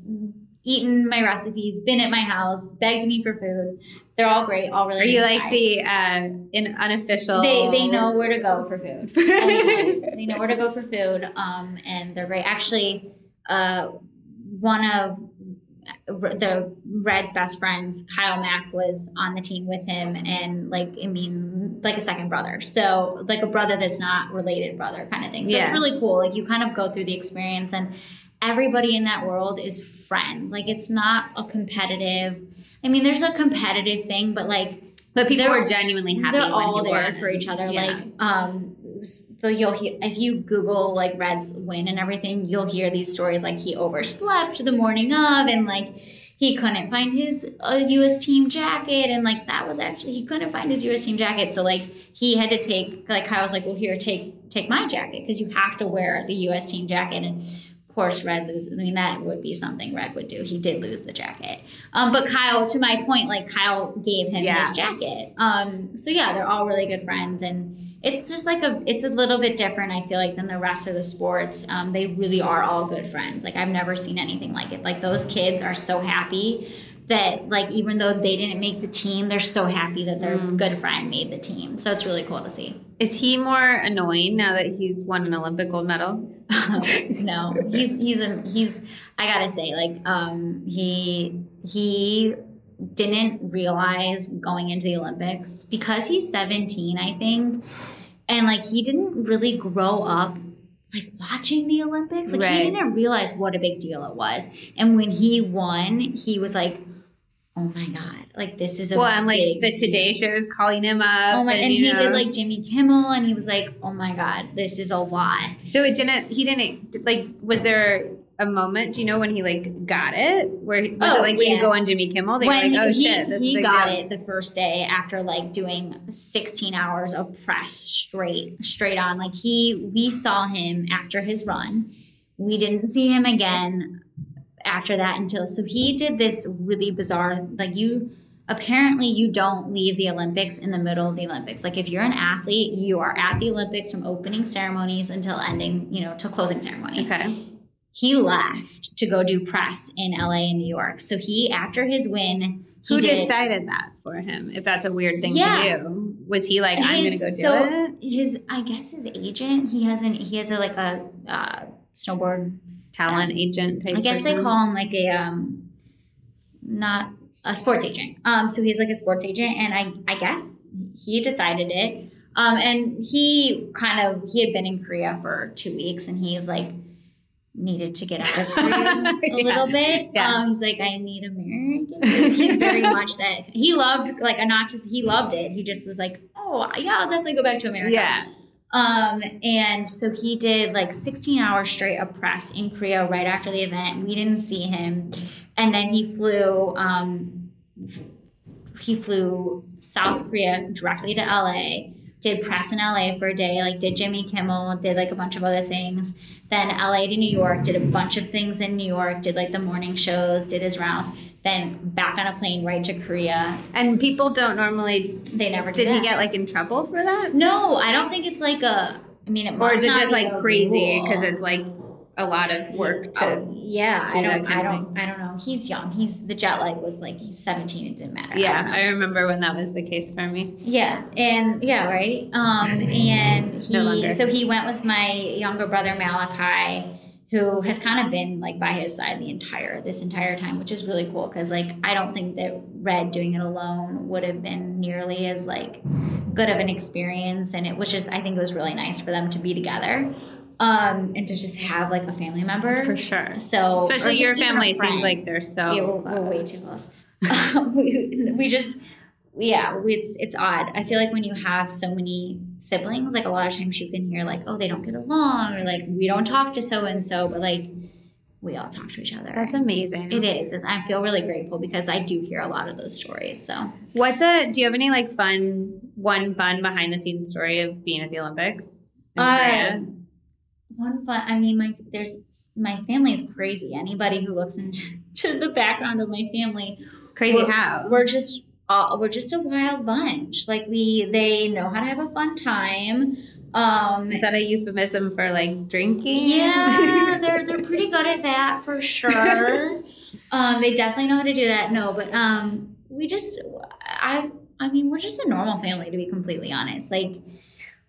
eaten my recipes, been at my house, begged me for food. They're all great, all really. Are you nice like guys. the uh, in unofficial? They they know where to go for food. they know where to go for food. Um, and they're great. Actually, uh, one of the Red's best friends, Kyle Mack, was on the team with him, and like I mean, like a second brother. So like a brother that's not related brother kind of thing. So Yeah. it's really cool. Like you kind of go through the experience, and everybody in that world is friends. Like it's not a competitive. I mean, there's a competitive thing, but like But people were genuinely happy. they're when all there for each other. Yeah. Like, um, so you'll hear if you Google like Red's win and everything, you'll hear these stories like he overslept the morning of, and like he couldn't find his uh, U.S. team jacket, and like that was actually he couldn't find his U.S. team jacket, so like he had to take like Kyle was like, well, here, take take my jacket because you have to wear the U.S. team jacket and. Of course, Red loses. I mean, that would be something Red would do. He did lose the jacket. Um, but Kyle, to my point, like Kyle gave him Yeah. his jacket. Um, so yeah, they're all really good friends, and it's just like a, it's a little bit different. I feel like than the rest of the sports. Um, they really are all good friends. Like I've never seen anything like it. Like those kids are so happy that like even though they didn't make the team, they're so happy that their Mm. good friend made the team. So it's really cool to see. Is he more annoying now that he's won an Olympic gold medal? no, he's he's a, he's. I gotta say, like, um, he he didn't realize going into the Olympics because he's 17, I think, and like he didn't really grow up like watching the Olympics. Like Right. he didn't realize what a big deal it was, and when he won, he was like, "Oh my god! Like this is a well, and like the Today Show is calling him up. Oh my! And you he did like Jimmy Kimmel, and he was like, "Oh my God, this is a lot." So it didn't. He didn't like. Was there a moment? Do you know when he like got it? Where was Oh, it like when yeah. you go on Jimmy Kimmel? They when were like, "Oh he, shit!" This he got deal. it the first day after like doing 16 hours of press straight straight on like he we saw him after his run we didn't see him again after that until so he did this really bizarre like you apparently you don't leave the olympics in the middle of the olympics like if you're an athlete you are at the olympics from opening ceremonies until ending you know till closing ceremonies Okay. he left to go do press in LA and New York. So he, after his win, he Who did, decided that for him? If that's a weird thing Yeah. to do, was he like, "I'm gonna go do so it"? His, I guess his agent. He has an. He has a like a uh, snowboard. Talent agent type. I guess they call him like a um, not a sports agent. Um, so he's like a sports agent, and I I guess he decided it. Um, and he kind of he had been in Korea for two weeks, and he's like needed to get out of Korea a Yeah. little bit. Yeah. Um, he's like, I need American. He's very much that he loved like a not just he loved it. He just was like, oh yeah, I'll definitely go back to America. Yeah. Um, and so he did like 16 hours straight of press in Korea right after the event. We didn't see him. And then he flew, um, he flew South Korea directly to LA, did press in LA for a day, like did Jimmy Kimmel, did like a bunch of other things. Then LA to New York, did a bunch of things in New York, did like the morning shows, did his rounds. Then back on a plane right to Korea. And people don't normally. They never did Did he get like in trouble for that? No, I don't think it's like a. I mean, it Or is it just like crazy because it's like a lot of work to? Oh, yeah, I don't. I don't. I don't know. He's young. He's the jet lag was like he's seventeen. It didn't matter. Yeah, don't. I remember when that was the case for me. Yeah, and yeah, right. Um, and No he so he went with my younger brother Malachi who has kind of been like by his side the entire this entire time, which is really cool because like I don't think that Red doing it alone would have been nearly as like good of an experience, and it was just I think it was really nice for them to be together. Um, and to just have like a family member For sure. so, Especially your family seems like they're so. yeah, we're, we're way too close. Um, we, we just, yeah, we, it's it's odd. I feel like when you have so many siblings, like a lot of times you can hear like, oh, they don't get along, or like we don't talk to so and so, but like we all talk to each other. That's amazing. it is. It's- I feel really grateful because I do hear a lot of those stories. So What's a? Do you have any like fun, one fun behind the scenes story of being at the Olympics? in Korea? Uh, one fun. I mean, my there's my family is crazy. Anybody who looks into the background of my family Crazy we're- how? we're just uh, we're just a wild bunch. Like we they know how to have a fun time. Um Is that a euphemism for like drinking? yeah, they're they're pretty good at that for sure. um they definitely know how to do that. No, but um we just I I mean, we're just a normal family to be completely honest. Like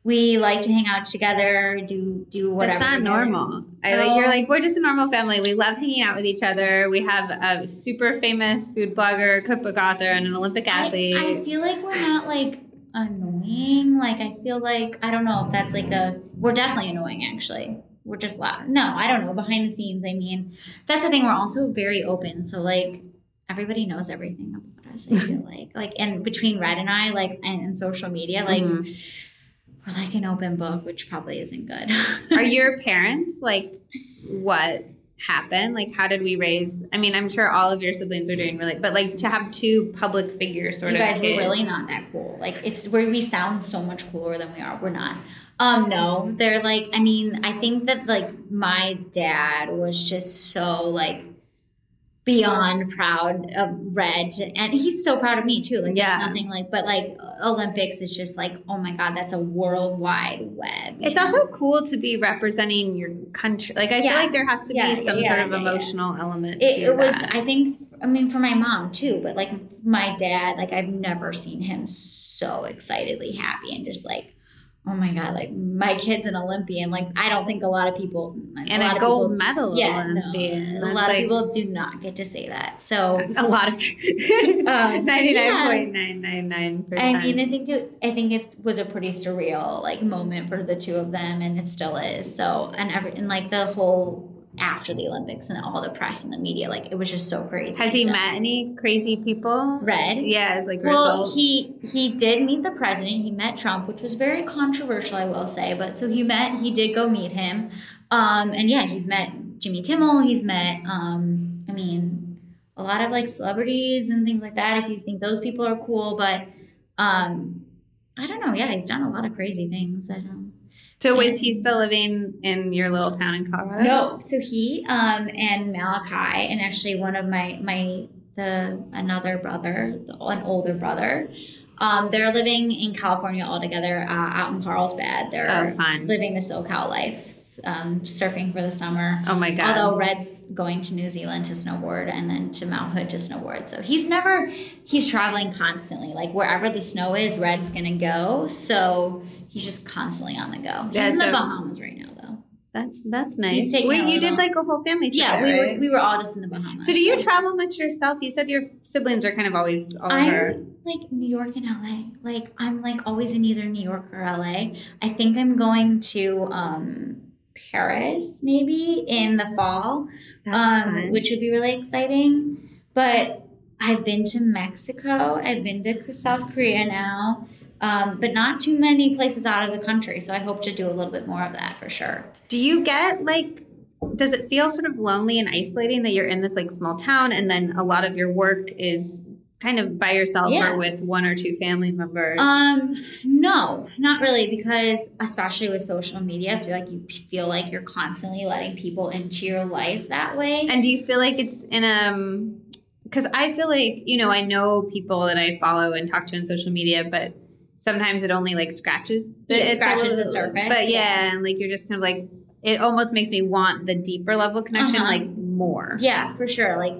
we like to hang out together, do do whatever. That's not normal. I like you're like we're just a normal family. We love hanging out with each other. We have a super famous food blogger, cookbook author, and an Olympic athlete. I, I feel like we're not like annoying. Like I feel like I don't know if that's like a we're definitely annoying actually. We're just loud. No, I don't know. Behind the scenes, I mean, that's the thing. We're also very open. So like everybody knows everything about us. I feel like like and between Red and I, like and, and social media, like Mhm. We're like an open book, which probably isn't good. Are your parents like what happened? Like how did we raise? I mean, I'm sure all of your siblings are doing really, but like to have two public figures sort you of. guys kids. were really not that cool. Like it's where we sound so much cooler than we are. We're not. Um, no, they're like. I mean, I think that like my dad was just so like beyond proud of Red, and he's so proud of me too. Like, Yeah. there's nothing like, but like Olympics is just like, oh my god, that's a worldwide web. It's know? also cool to be representing your country. Like I feel like there has to Yes. be some yeah, sort of yeah, yeah. emotional element. it, to it was i think i mean for my mom too but like my dad like i've never seen him so excitedly happy and just like oh my god. like my kid's an olympian. Like i don't think a lot of people and lot a of gold people, medal yeah no, a lot of people do not get to say that. So a lot of Um, so yeah. point nine nine nine I mean, I think it, I think it was a pretty surreal like moment for the two of them, and it still is. So, and every and like the whole after the Olympics and all the press and the media, like it was just so crazy. Has he So- met any crazy people? Red? Yeah, as like Well, result. he he did meet the president. He met Trump, which was very controversial, I will say. But so he met, he did go meet him, um, and yeah, he's met Jimmy Kimmel. He's met, um, I mean, a lot of like celebrities and things like that. If you think those people are cool, but um, I don't know. Yeah, he's done a lot of crazy things. I don't. So is he still living in your little town in Colorado? No, so he um and Malachi and actually one of my my the another brother, the, an older brother, um, they're living in California all together uh, out in Carlsbad. They're Oh, living the SoCal life, um, surfing for the summer. Oh my god. Although Red's going to New Zealand to snowboard and then to Mount Hood to snowboard. So he's never, he's traveling constantly. Like wherever the snow is, Red's going to go. So he's just constantly on the go. He's Yeah, in the Bahamas right now, though. that's that's nice. Wait, a you did like a whole family trip. Yeah, we right? were we were all just in the Bahamas. So do you travel much yourself? You said your siblings are kind of always all I'm over. like New York and LA. Like I'm like always in either New York or LA. I think I'm going to um Paris maybe in the fall. um, which would be really exciting. But I've been to Mexico. I've been to South Korea now. Um, but not too many places out of the country. So I hope to do a little bit more of that for sure. Do you get like does it feel sort of lonely and isolating that you're in this like small town and then a lot of your work is kind of by yourself Yeah. or with one or two family members? Um, no, not really, because especially with social media, I feel like you feel like you're constantly letting people into your life that way. and do you feel like it's in um because I feel like, you know, I know people that I follow and talk to on social media, but sometimes it only like scratches the It scratches the surface, But yeah, yeah. and like you're just kind of like it almost makes me want the deeper level connection Uh-huh. like more. Yeah, for sure. Like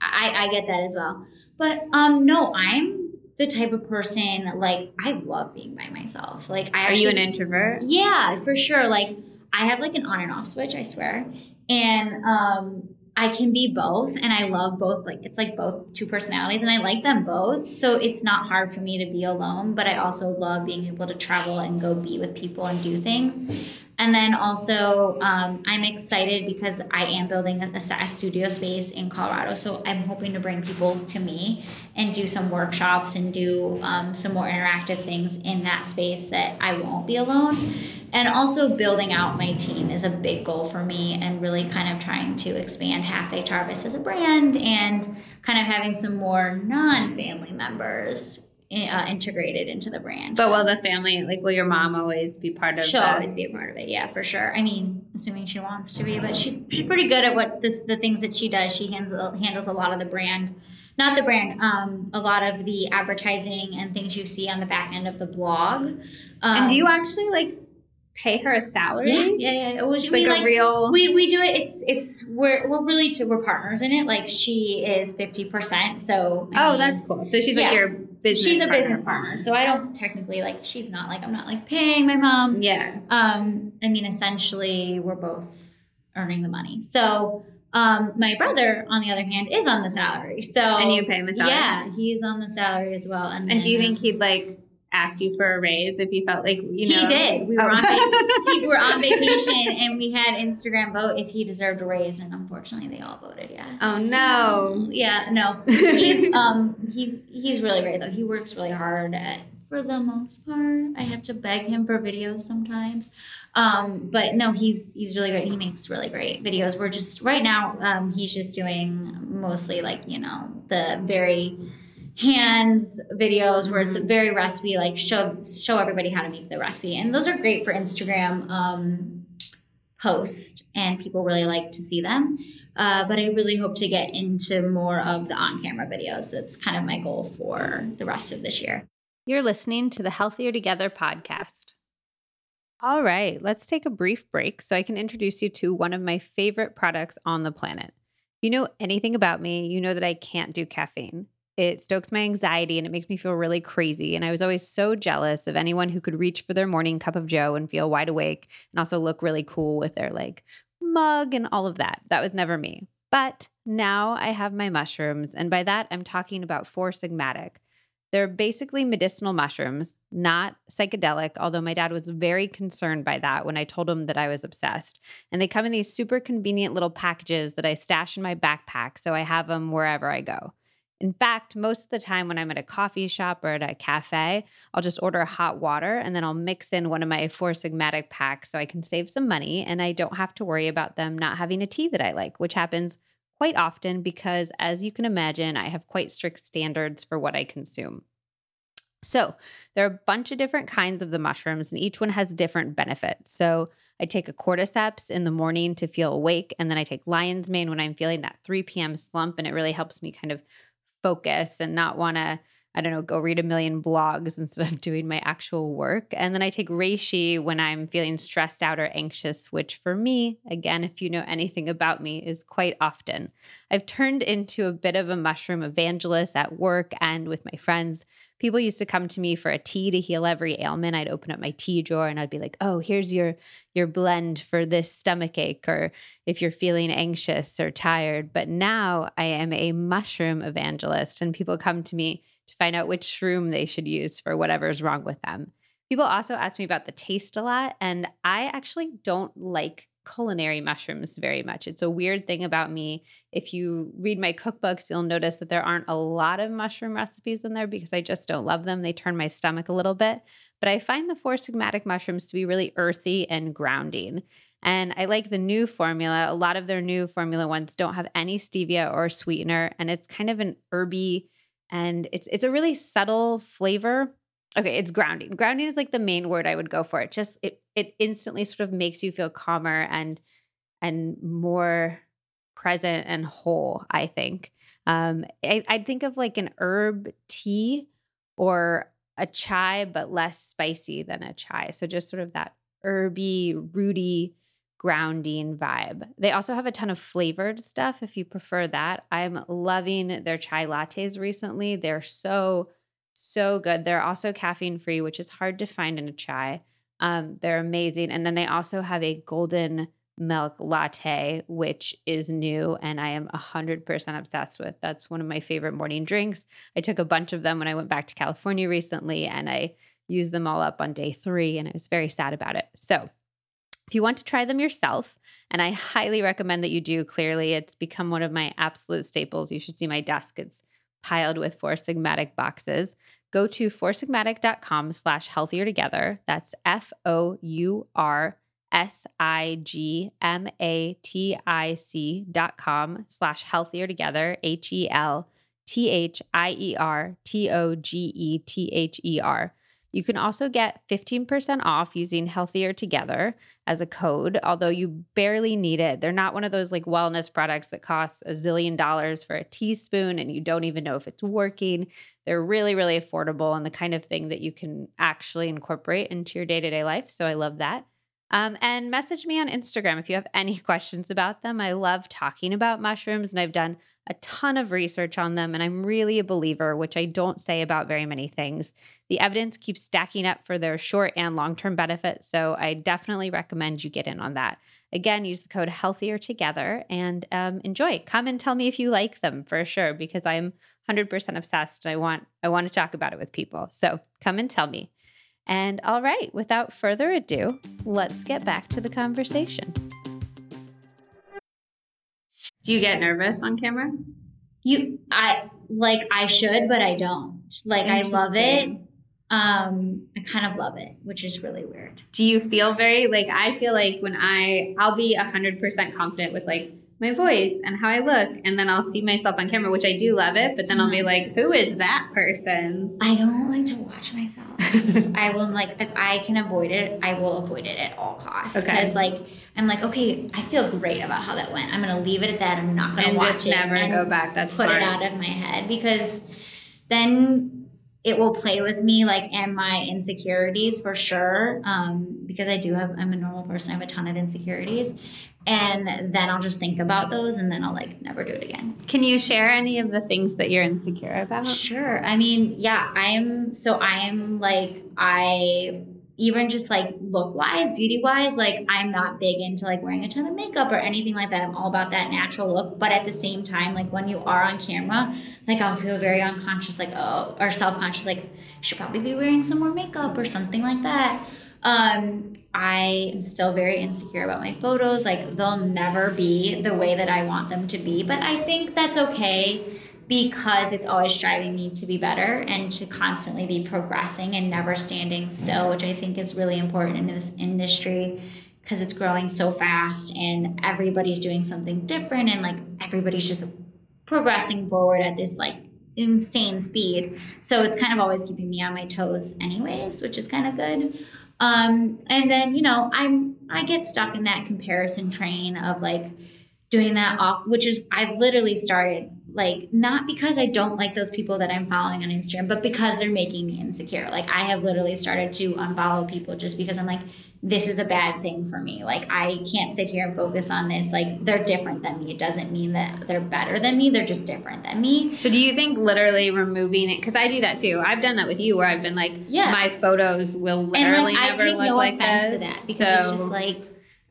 I, I get that as well. But um no, I'm the type of person like I love being by myself. Like I Are actually you an introvert? Yeah, for sure. Like I have like an on and off switch, I swear. and um, I can be both, and I love both. Like it's like both two personalities, and I like them both. So it's not hard for me to be alone, but I also love being able to travel and go be with people and do things. And then also, um, I'm excited because I am building a, a, studio space in Colorado. So I'm hoping to bring people to me and do some workshops and do um, some more interactive things in that space that I won't be alone. And also, building out my team is a big goal for me and really kind of trying to expand Half Baked Harvest as a brand and kind of having some more non family members uh, integrated into the brand. But so. will the family, like, will your mom always be part of? She'll always be a part of it. Yeah, for sure. I mean, assuming she wants to be, but she's she's pretty good at what this, the things that she does. She handles handles a lot of the brand, not the brand, um, a lot of the advertising and things you see on the back end of the blog. Um, and do you actually like pay her a salary. Yeah, yeah, yeah. It's we, like a real. We we do it. It's it's we're we're really to, we're partners in it. Like she is fifty percent. So I oh, mean, that's cool. So she's yeah, like your business. She's a partner. business partner. So I don't technically like she's not like I'm not like paying my mom. Yeah. Um. I mean, essentially, we're both earning the money. So. Um, my brother, on the other hand, is on the salary. So and you pay him a salary. Yeah, he's on the salary as well. And, and then, do you think he'd like ask you for a raise if he felt like you know he did. We were oh. on va- we were on vacation and we had instagram vote if he deserved a raise and unfortunately they all voted yes. Oh no. Yeah no. He's um he's he's really great though. He works really hard at for the most part. I have to beg him for videos sometimes. Um but no he's he's really great. He makes really great videos. We're just right now um he's just doing mostly like you know the very hands videos where it's a very recipe like show show everybody how to make the recipe. And those are great for instagram um, post and people really like to see them. Uh, but i really hope to get into more of the on-camera videos. That's kind of my goal for the rest of this year. You're listening to the healthier together podcast. All right let's take a brief break so i can introduce you to one of my favorite products on the planet. If you know anything about me you know that i can't do caffeine it stokes my anxiety and it makes me feel really crazy. And I was always so jealous of anyone who could reach for their morning cup of Joe and feel wide awake and also look really cool with their like mug and all of that. That was never me. But now I have my mushrooms. And by that, I'm talking about Four Sigmatic. They're basically medicinal mushrooms, not psychedelic, although my dad was very concerned by that when I told him that I was obsessed. And they come in these super convenient little packages that I stash in my backpack so I have them wherever I go. In fact, most of the time when I'm at a coffee shop or at a cafe, I'll just order hot water and then I'll mix in one of my Four Sigmatic packs so I can save some money and I don't have to worry about them not having a tea that I like, which happens quite often because, as you can imagine, I have quite strict standards for what I consume. So, there are a bunch of different kinds of the mushrooms, and each one has different benefits. So, I take a cordyceps in the morning to feel awake, and then I take lion's mane when I'm feeling that 3 p.m. slump, and it really helps me kind of focus and not want to I don't know, go read a million blogs instead of doing my actual work. And then I take reishi when I'm feeling stressed out or anxious, which for me, again, if you know anything about me, is quite often. I've turned into a bit of a mushroom evangelist at work and with my friends. People used to come to me for a tea to heal every ailment. I'd open up my tea drawer and I'd be like, "Oh, here's your your blend for this stomach ache or if you're feeling anxious or tired." But now I am a mushroom evangelist and people come to me to find out which shroom they should use for whatever's wrong with them. People also ask me about the taste a lot, and I actually don't like culinary mushrooms very much. It's a weird thing about me. If you read my cookbooks, you'll notice that there aren't a lot of mushroom recipes in there because I just don't love them. They turn my stomach a little bit. But I find the Four Sigmatic mushrooms to be really earthy and grounding. And I like the new formula. A lot of their new formula ones don't have any stevia or sweetener, and it's kind of an herby and it's it's a really subtle flavor. Okay, it's grounding. Grounding is like the main word I would go for. It just it it instantly sort of makes you feel calmer and and more present and whole. I think. Um, I, I'd think of like an herb tea or a chai, but less spicy than a chai. So just sort of that herby, rooty grounding vibe. They also have a ton of flavored stuff if you prefer that. I'm loving their chai lattes recently. They're so, so good. They're also caffeine free, which is hard to find in a chai. Um, they're amazing. And then they also have a golden milk latte, which is new and I am 100% obsessed with. That's one of my favorite morning drinks. I took a bunch of them when I went back to California recently and I used them all up on day three and I was very sad about it. So, if you want to try them yourself, and I highly recommend that you do, clearly, it's become one of my absolute staples. You should see my desk. It's piled with Four Sigmatic boxes. Go to foursigmatic.com slash healthier together. That's F O U R S I G M A T I C dot com slash healthier together, H E L T H I E R T O G E T H E R. You can also get 15% off using Healthier Together as a code, although you barely need it. They're not one of those like wellness products that costs a zillion dollars for a teaspoon and you don't even know if it's working. They're really, really affordable and the kind of thing that you can actually incorporate into your day to day life. So I love that. Um, and message me on Instagram if you have any questions about them. I love talking about mushrooms and I've done a ton of research on them. And I'm really a believer, which I don't say about very many things. The evidence keeps stacking up for their short and long term benefits. So I definitely recommend you get in on that. Again, use the code healthier together and um, enjoy. Come and tell me if you like them for sure, because I'm 100% obsessed. and I want I want to talk about it with people. So come and tell me. And all right, without further ado, let's get back to the conversation. Do you get nervous on camera? You, I like, I should, but I don't. Like, I love it. Um, I kind of love it, which is really weird. Do you feel very like I feel like when I I'll be a hundred percent confident with like my voice and how I look, and then I'll see myself on camera, which I do love it. But then I'll be uh-huh. like, "Who is that person?" I don't like to watch myself. I will like if I can avoid it, I will avoid it at all costs. Because okay. like I'm like, okay, I feel great about how that went. I'm gonna leave it at that. I'm not gonna and watch just it never go back. That's put smart. it out of my head because then it will play with me like and my insecurities for sure um, because i do have i'm a normal person i have a ton of insecurities and then I'll just think about those and then I'll like never do it again. Can you share any of the things that you're insecure about? Sure. I mean, yeah, I'm so I am like I even just like look wise, beauty wise, like I'm not big into like wearing a ton of makeup or anything like that. I'm all about that natural look. But at the same time, like when you are on camera, like I'll feel very unconscious, like oh, or self conscious, like should probably be wearing some more makeup or something like that. Um, I am still very insecure about my photos. Like they'll never be the way that I want them to be, but I think that's okay because it's always driving me to be better and to constantly be progressing and never standing still, which I think is really important in this industry because it's growing so fast and everybody's doing something different and like everybody's just progressing forward at this like insane speed. So it's kind of always keeping me on my toes anyways, which is kind of good. Um, and then, you know, I'm I get stuck in that comparison train of like doing that off, which is I've literally started like not because I don't like those people that I'm following on Instagram, but because they're making me insecure. Like I have literally started to unfollow people just because I'm like, this is a bad thing for me. Like I can't sit here and focus on this. Like they're different than me. It doesn't mean that they're better than me. They're just different than me. So do you think literally removing it? Because I do that too. I've done that with you, where I've been like, yeah, my photos will literally and like, never I take look no like offense this. to that because so, it's just like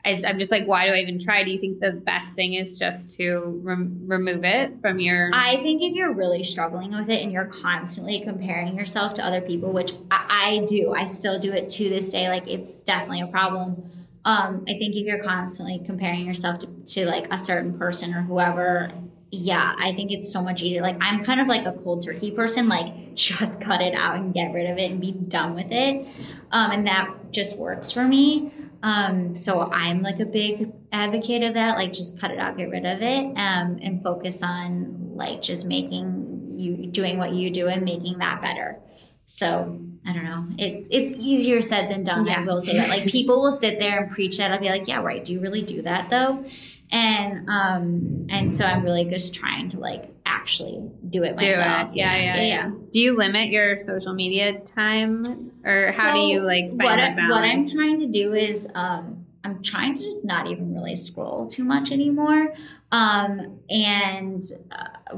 I, am just like, why do I even try? Do you think the best thing is just to rem- remove it from your? I think if you're really struggling with it and you're constantly comparing yourself to other people, which I, I do, I still do it to this day. Like it's definitely a problem. Um, I think if you're constantly comparing yourself to, to like a certain person or whoever, yeah, I think it's so much easier. Like I'm kind of like a cold turkey person, like just cut it out and get rid of it and be done with it. Um, and that just works for me. Um, so I'm like a big advocate of that. Like, just cut it out, get rid of it, um, and focus on like just making you doing what you do and making that better. So I don't know. It's it's easier said than done. Yeah. I will say that. Like people will sit there and preach that. I'll be like, yeah, right. Do you really do that though? And um and so I'm really just trying to like actually do it do myself. It. Yeah, yeah, yeah, yeah, Do you limit your social media time, or how so do you like find what, that balance? What I'm trying to do is um I'm trying to just not even really scroll too much anymore. Um, and uh,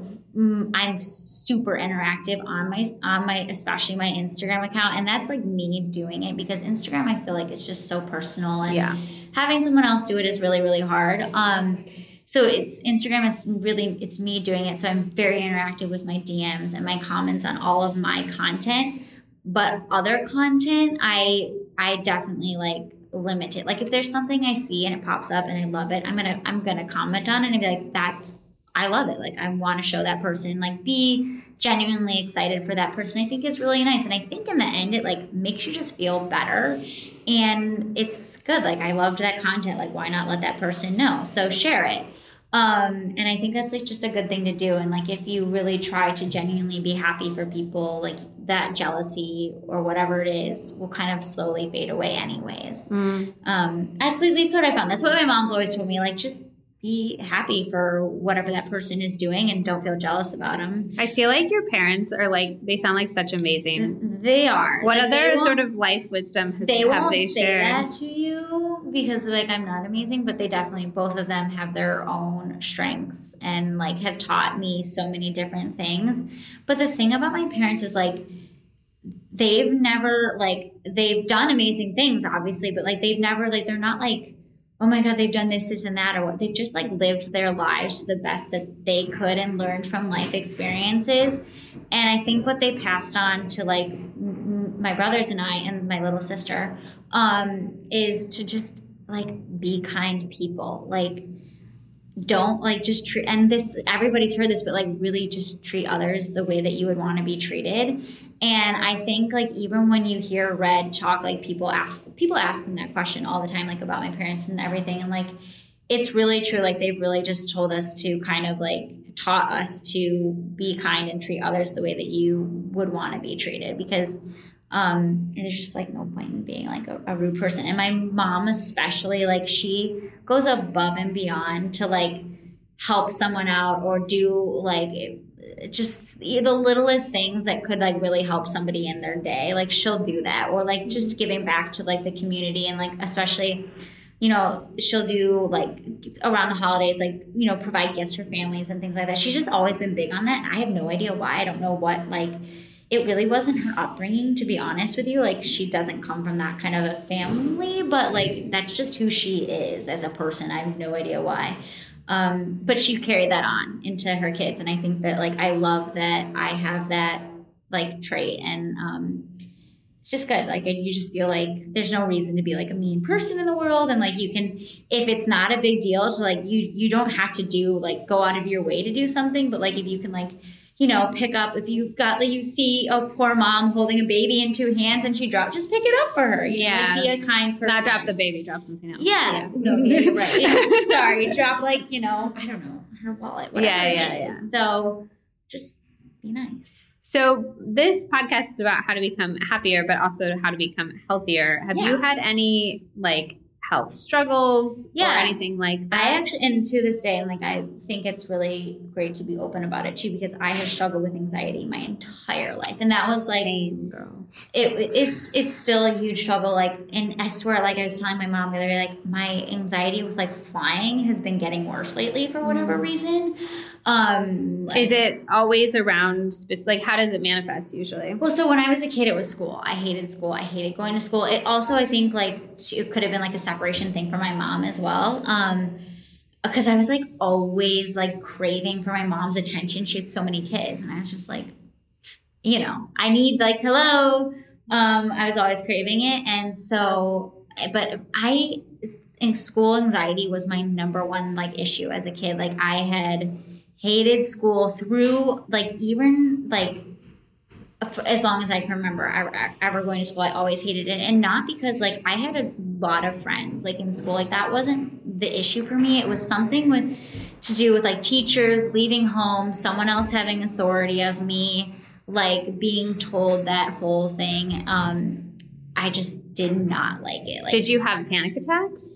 I'm super interactive on my on my especially my Instagram account, and that's like me doing it because Instagram I feel like it's just so personal, and Yeah. having someone else do it is really really hard. Um, so it's Instagram is really it's me doing it, so I'm very interactive with my DMs and my comments on all of my content. But other content, I I definitely like limit it. Like if there's something I see and it pops up and I love it, I'm gonna I'm gonna comment on it and be like, that's I love it. Like I want to show that person, like be genuinely excited for that person. I think is really nice. And I think in the end it like makes you just feel better. And it's good. Like I loved that content. Like why not let that person know? So share it. Um, and I think that's like just a good thing to do. And like if you really try to genuinely be happy for people, like that jealousy or whatever it is will kind of slowly fade away anyways. Mm. Um, that's at least what I found. That's what my mom's always told me. Like, just be happy for whatever that person is doing and don't feel jealous about them. I feel like your parents are like they sound like such amazing. They are. What Like, other sort of life wisdom has, They have won't they say shared? that to you because like I'm not amazing, but they definitely both of them have their own strengths and like have taught me so many different things. But the thing about my parents is like they've never like they've done amazing things obviously but like they've never like they're not like oh my god they've done this this and that or what. They've just like lived their lives to the best that they could and learned from life experiences. And i think what they passed on to like m- my brothers and i and my little sister um is to just like be kind people. Like don't like just treat and this everybody's heard this but like really just treat others the way that you would want to be treated. And i think like even when you hear red talk like people ask people ask them that question all the time like about my parents and everything and like it's really true like they've really just told us to kind of like taught us to be kind and treat others the way that you would want to be treated because um and there's just like no point in being like a, a rude person. And my mom especially like she goes above and beyond to like help someone out or do like just the littlest things that could like really help somebody in their day. Like she'll do that. Or like just giving back to like the community and like especially you know she'll do like around the holidays like you know provide gifts for families and things like that. She's just always been big on that. I have no idea why. I don't know what like it really wasn't her upbringing to be honest with you. Like she doesn't come from that kind of a family but like that's just who she is as a person. I have no idea why. Um, but she carried that on into her kids and i think that like i love that i have that like trait and um, it's just good. Like you just feel like there's no reason to be like a mean person in the world and like you can if it's not a big deal to like you you don't have to do like go out of your way to do something but like if you can like you know, pick up if you've got like you see a poor mom holding a baby in two hands and she dropped, just pick it up for her. You know, Yeah. like, be a kind person. Not drop the baby, drop something else. Yeah. Yeah, you're right. Yeah. Sorry. Drop like, you know, I don't know, her wallet. Whatever Yeah, yeah, it is. So just be nice. So this podcast is about how to become happier, but also how to become healthier. Have you had any like health struggles Yeah. or anything like that? I actually, and to this day, like I think it's really great to be open about it too, because I have struggled with anxiety my entire life, and that was like Same girl. it, it's it's still a huge struggle. Like, and I swear, like I was telling my mom the other day, like my anxiety with like flying has been getting worse lately for whatever mm. reason. Um, like- Is it always around? Like, how does it manifest usually? Well, so when I was a kid, it was school. I hated school. I hated going to school. It also, I think, like it could have been like a separation thing for my mom as well. Um, because I was like always like craving for my mom's attention. She had so many kids, and I was just like, you know, I need like hello. Um, I was always craving it, and so, but I, in school anxiety was my number one like issue as a kid. Like I had hated school through like even like as long as I can remember ever, going to school, I always hated it. And not because like I had a lot of friends like in school, like that wasn't the issue for me. It was something with to do with like teachers leaving home, someone else having authority of me, like being told that whole thing. Um, I just did not like it. Like Did you have panic attacks?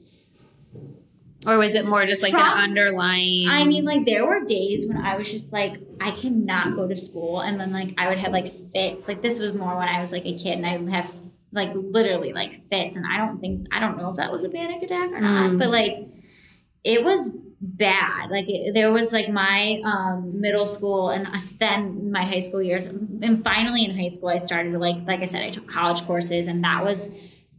Or was it more just like an underlying? I mean, like there were days when I was just like, I cannot go to school, and then like I would have like fits. Like this was more when I was like a kid, and I would have like literally like fits, and I don't think I don't know if that was a panic attack or not, Mm. but like it was bad. Like it, there was like my um, middle school and then my high school years, and finally in high school I started like like I said I took college courses, and that was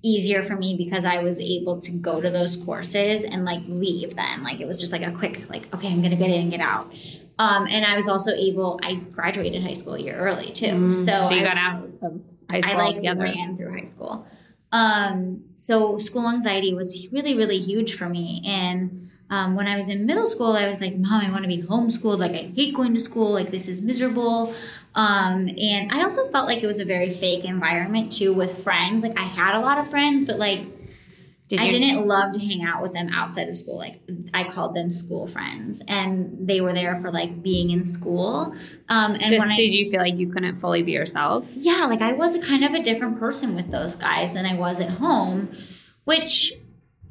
easier for me because I was able to go to those courses and like leave then. Like it was just like a quick like okay I'm gonna get in and get out. Um, and I was also able. I graduated high school a year early too, mm, so, so you I, got out of high school I like together. ran through high school. Um, so school anxiety was really really huge for me, and um, when I was in middle school, I was like, Mom, I want to be homeschooled. Like, I hate going to school. Like, this is miserable. Um, and I also felt like it was a very fake environment too with friends. Like, I had a lot of friends, but like, did I didn't love to hang out with them outside of school. Like, I called them school friends, and they were there for like being in school. Um, and just did I, you feel like you couldn't fully be yourself? Yeah, like I was a kind of a different person with those guys than I was at home, which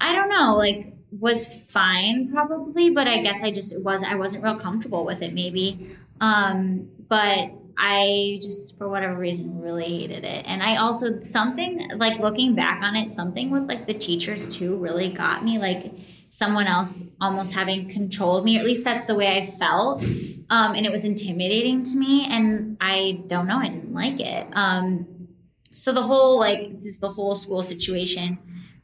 I don't know. Like, was fine probably, but I guess I just was I wasn't real comfortable with it maybe. Um, but I just for whatever reason really hated it. And I also something like looking back on it, something with like the teachers too really got me like someone else almost having control of me, or at least that's the way I felt. Um, and it was intimidating to me and I don't know, I didn't like it. Um, so the whole like just the whole school situation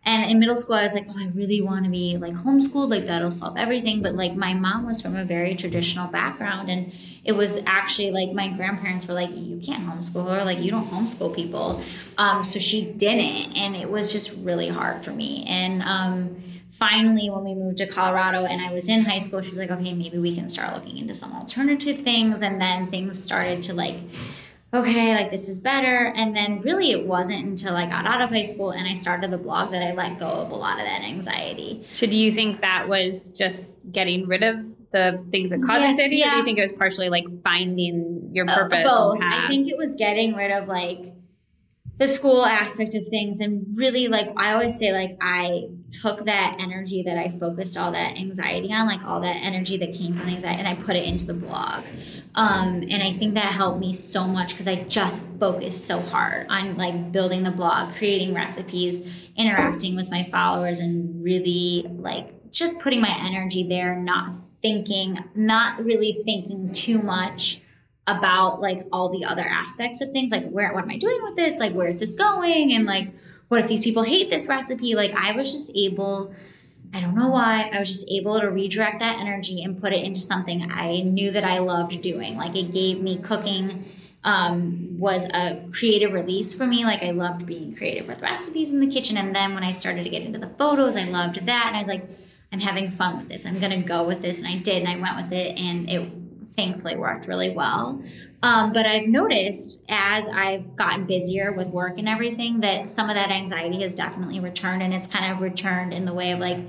and in middle school, I was like, oh, I really want to be like homeschooled, like that'll solve everything. But like my mom was from a very traditional background, and it was actually like my grandparents were like, you can't homeschool her, like you don't homeschool people. Um, so she didn't, and it was just really hard for me. And um, finally, when we moved to Colorado and I was in high school, she was like, okay, maybe we can start looking into some alternative things. And then things started to like okay, like this is better. And then really it wasn't until I got out of high school and I started the blog that I let go of a lot of that anxiety. So do you think that was just getting rid of the things that cause yeah, anxiety? Yeah. Or do you think it was partially like finding your uh, purpose? Uh, both. I think it was getting rid of like the school aspect of things and really like i always say like i took that energy that i focused all that anxiety on like all that energy that came from the anxiety and i put it into the blog um, and i think that helped me so much because i just focused so hard on like building the blog creating recipes interacting with my followers and really like just putting my energy there not thinking not really thinking too much about like all the other aspects of things like where what am i doing with this? Like where's this going? And like what if these people hate this recipe? Like i was just able i don't know why i was just able to redirect that energy and put it into something i knew that i loved doing. Like it gave me cooking um, was a creative release for me. Like i loved being creative with recipes in the kitchen. And then when i started to get into the photos i loved that. And i was like i'm having fun with this i'm gonna go with this and i did and i went with it and it thankfully worked really well. Um, but I've noticed as I've gotten busier with work and everything that some of that anxiety has definitely returned, and it's kind of returned in the way of like,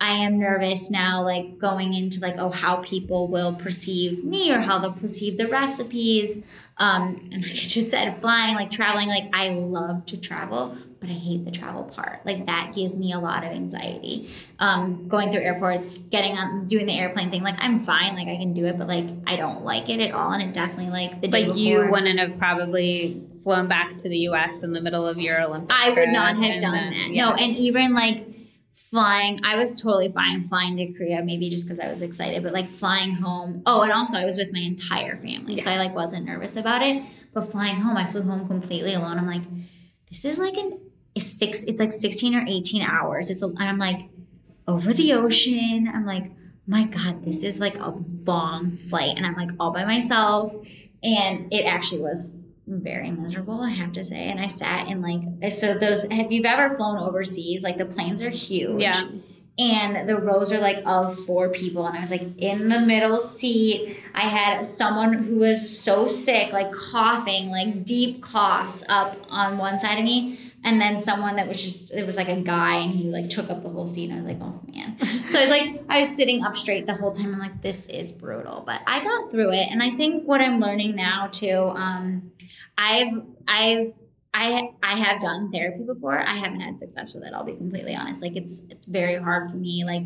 I am nervous now, like going into like, oh, how people will perceive me or how they'll perceive the recipes. Um, and like I just said, flying, like traveling, like I love to travel, but I hate the travel part. Like that gives me a lot of anxiety. Um, going through airports, getting on, doing the airplane thing. Like I'm fine, like I can do it, but like I don't like it at all. And it definitely like the day like before, you wouldn't have probably flown back to the U.S. in the middle of your Olympic. I would not have done then, that. Yeah. No, and even like flying i was totally fine flying to korea maybe just because i was excited but like flying home oh and also i was with my entire family yeah. so i like wasn't nervous about it but flying home i flew home completely alone i'm like this is like an it's six it's like 16 or 18 hours. It's a, and i'm like over the ocean. I'm like my god this is like a long flight. And i'm like all by myself. And it actually was very miserable i have to say. And i sat in like so those have you ever flown overseas? Like the planes are huge. Yeah. And the rows are like of four people. And i was like in the middle seat i had someone who was so sick like coughing like deep coughs up on one side of me and then someone that was just it was like a guy and he like took up the whole and i was like oh man so i was like i was sitting up straight the whole time i'm like this is brutal but i got through it and i think what i'm learning now too um, i've i've I I have done therapy before. I haven't had success with it. I'll be completely honest. Like it's it's very hard for me. Like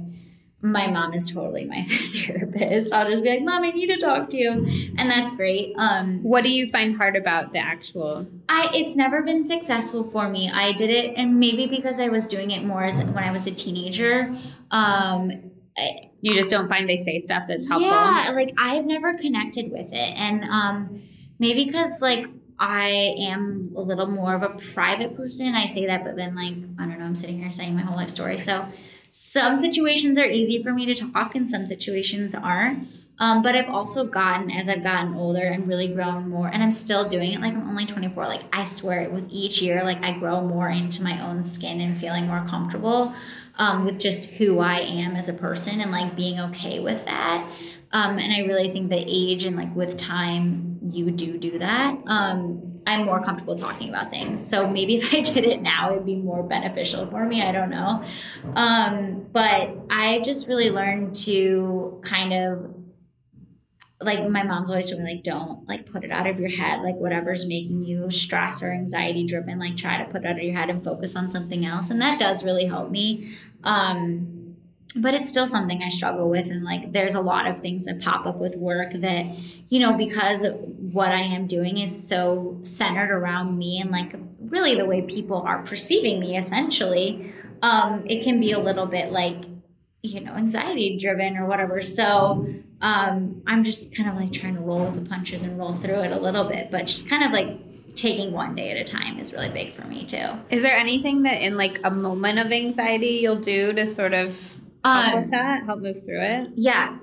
my mom is totally my therapist. I'll just be like, "Mom, I need to talk to you," and that's great. Um, what do you find hard about the actual? I it's never been successful for me. I did it, and maybe because I was doing it more as when I was a teenager. Um, I, you just don't find they say stuff that's helpful. Yeah, like I've never connected with it, and um, maybe because like I am a little more of a private person. I say that, but then like I don't know, I'm sitting here saying my whole life story. So some situations are easy for me to talk, and some situations aren't. Um, but I've also gotten, as I've gotten older and really grown more, and I'm still doing it. Like I'm only 24. Like I swear, it, with each year, like I grow more into my own skin and feeling more comfortable um, with just who I am as a person and like being okay with that. Um, and I really think that age and like with time, you do do that. Um, I'm more comfortable talking about things. So maybe if I did it now, it'd be more beneficial for me. I don't know. Um, but I just really learned to kind of like my mom's always told me like don't like put it out of your head like whatever's making you stress or anxiety driven like try to put it out of your head and focus on something else and that does really help me um but it's still something I struggle with and like there's a lot of things that pop up with work that you know because what I am doing is so centered around me and like really the way people are perceiving me essentially um it can be a little bit like you know anxiety driven or whatever so um, I'm just kind of like trying to roll with the punches and roll through it a little bit, but just kind of like taking one day at a time is really big for me too. Is there anything that in like a moment of anxiety you'll do to sort of um, with that, help move through it? Yeah.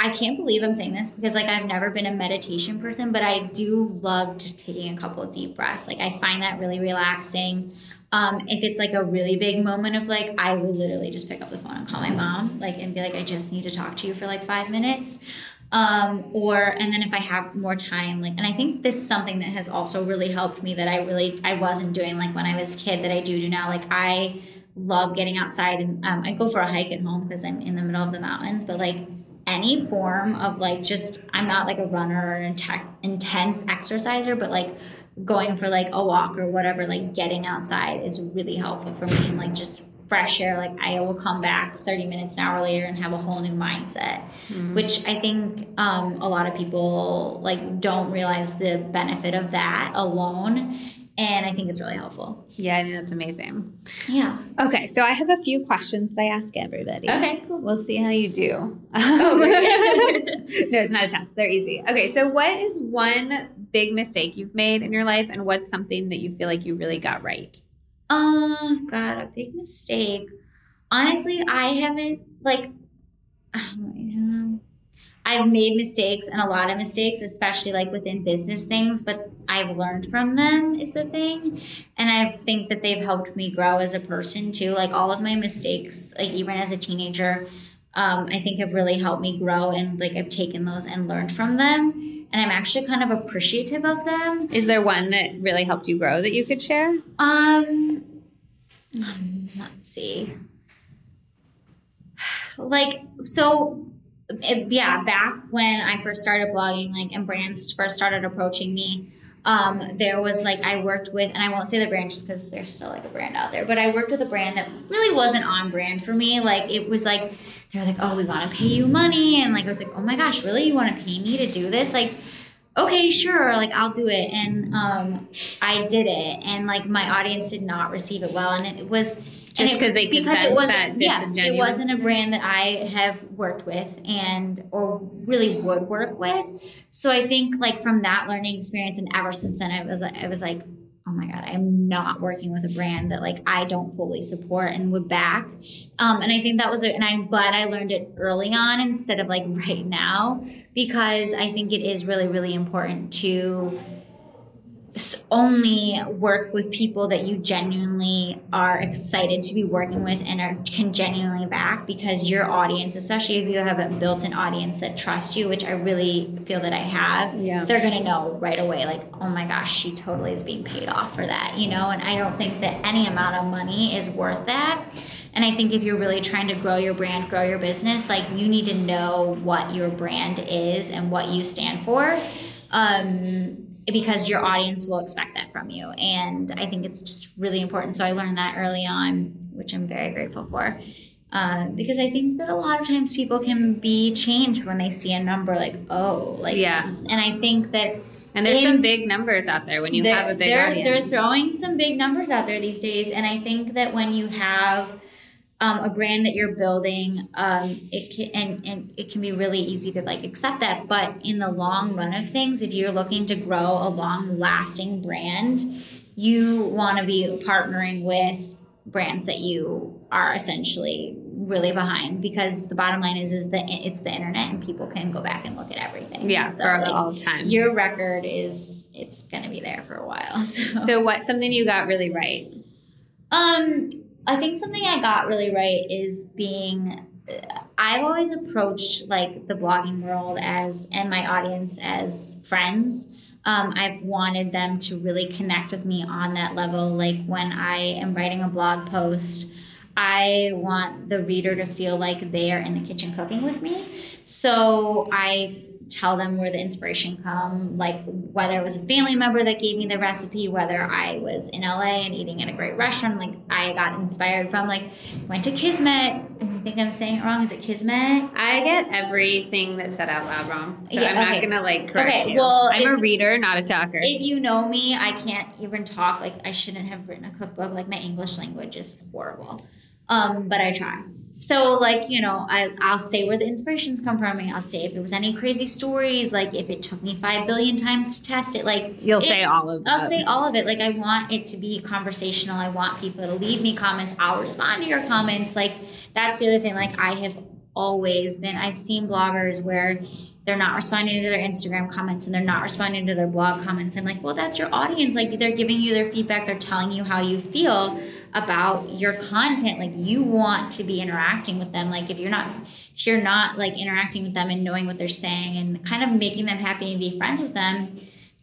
I can't believe I'm saying this because like I've never been a meditation person, but I do love just taking a couple of deep breaths. Like I find that really relaxing. Um, if it's like a really big moment of like, I will literally just pick up the phone and call my mom, like, and be like, I just need to talk to you for like five minutes. Um, or, and then if I have more time, like, and I think this is something that has also really helped me that I really, I wasn't doing like when I was a kid that I do do now. Like, I love getting outside and um, I go for a hike at home because I'm in the middle of the mountains, but like, any form of like just I'm not like a runner or an intense exerciser, but like going for like a walk or whatever, like getting outside is really helpful for me and like just fresh air. Like I will come back 30 minutes, an hour later and have a whole new mindset, mm-hmm. which I think um, a lot of people like don't realize the benefit of that alone. And I think it's really helpful. Yeah, I think that's amazing. Yeah. Okay, so I have a few questions that I ask everybody. Okay, cool. We'll see how you do. Oh, no, it's not a test. They're easy. Okay, so what is one big mistake you've made in your life and what's something that you feel like you really got right? Oh, God, a big mistake. Honestly, I haven't, like, I've made mistakes and a lot of mistakes, especially like within business things, but I've learned from them is the thing. And I think that they've helped me grow as a person too. Like all of my mistakes, like even as a teenager, um, I think have really helped me grow and like I've taken those and learned from them and I'm actually kind of appreciative of them. Is there one that really helped you grow that you could share? Um, let's see. Like so it, yeah, back when I first started blogging, like, and brands first started approaching me, um, there was like I worked with, and I won't say the brand just because there's still like a brand out there, but I worked with a brand that really wasn't on brand for me. Like it was like they were like, oh, we want to pay you money, and like I was like, oh my gosh, really? You want to pay me to do this? Like, okay, sure, like I'll do it, and um, I did it, and like my audience did not receive it well, and it was just because they because it wasn't yeah it wasn't a brand that I have worked with and or really would work with. So I think like from that learning experience and ever since then I was I was like oh my god i'm not working with a brand that like i don't fully support and would back um, and i think that was a, and i'm glad i learned it early on instead of like right now because i think it is really really important to only work with people that you genuinely are excited to be working with and are can genuinely back because your audience especially if you have a built-in audience that trusts you which i really feel that i have yeah. they're going to know right away like oh my gosh she totally is being paid off for that you know and i don't think that any amount of money is worth that and I think if you're really trying to grow your brand, grow your business, like you need to know what your brand is and what you stand for. Um, because your audience will expect that from you. And I think it's just really important. So I learned that early on, which I'm very grateful for. Uh, because I think that a lot of times people can be changed when they see a number like, oh, like, yeah. And I think that. And there's in, some big numbers out there when you have a big they're, audience. They're throwing some big numbers out there these days. And I think that when you have um, a brand that you're building, um, it can and, and it can be really easy to like accept that. But in the long run of things, if you're looking to grow a long lasting brand, you want to be partnering with brands that you are essentially really behind because the bottom line is is that it's the internet and people can go back and look at everything. Yeah, so, for like, all time. Your record is it's gonna be there for a while. So, so what's something you got really right? um, I think something I got really right is being. I've always approached like the blogging world as and my audience as friends. Um, I've wanted them to really connect with me on that level. Like when I am writing a blog post, I want the reader to feel like they are in the kitchen cooking with me. So I tell them where the inspiration come like whether it was a family member that gave me the recipe whether i was in la and eating at a great restaurant like i got inspired from like went to kismet i think i'm saying it wrong is it kismet I get everything that's said out loud wrong, so Yeah, I'm not gonna like correct Okay, you. well, I'm a reader, not a talker. if you know me i can't even talk like i shouldn't have written a cookbook like my english language is horrible um but i try so like you know I, i'll say where the inspirations come from i'll say if it was any crazy stories like if it took me five billion times to test it like You'll it- say all of it I'll say all of it. Like I want it to be conversational. I want people to leave me comments. I'll respond to your comments. Like that's the other thing. Like I have always been. I've seen bloggers where they're not responding to their Instagram comments and they're not responding to their blog comments. I'm like, well, that's your audience. Like they're giving you their feedback. They're telling you how you feel about your content. Like you want to be interacting with them. Like if you're not, if you're not like interacting with them and knowing what they're saying and kind of making them happy and be friends with them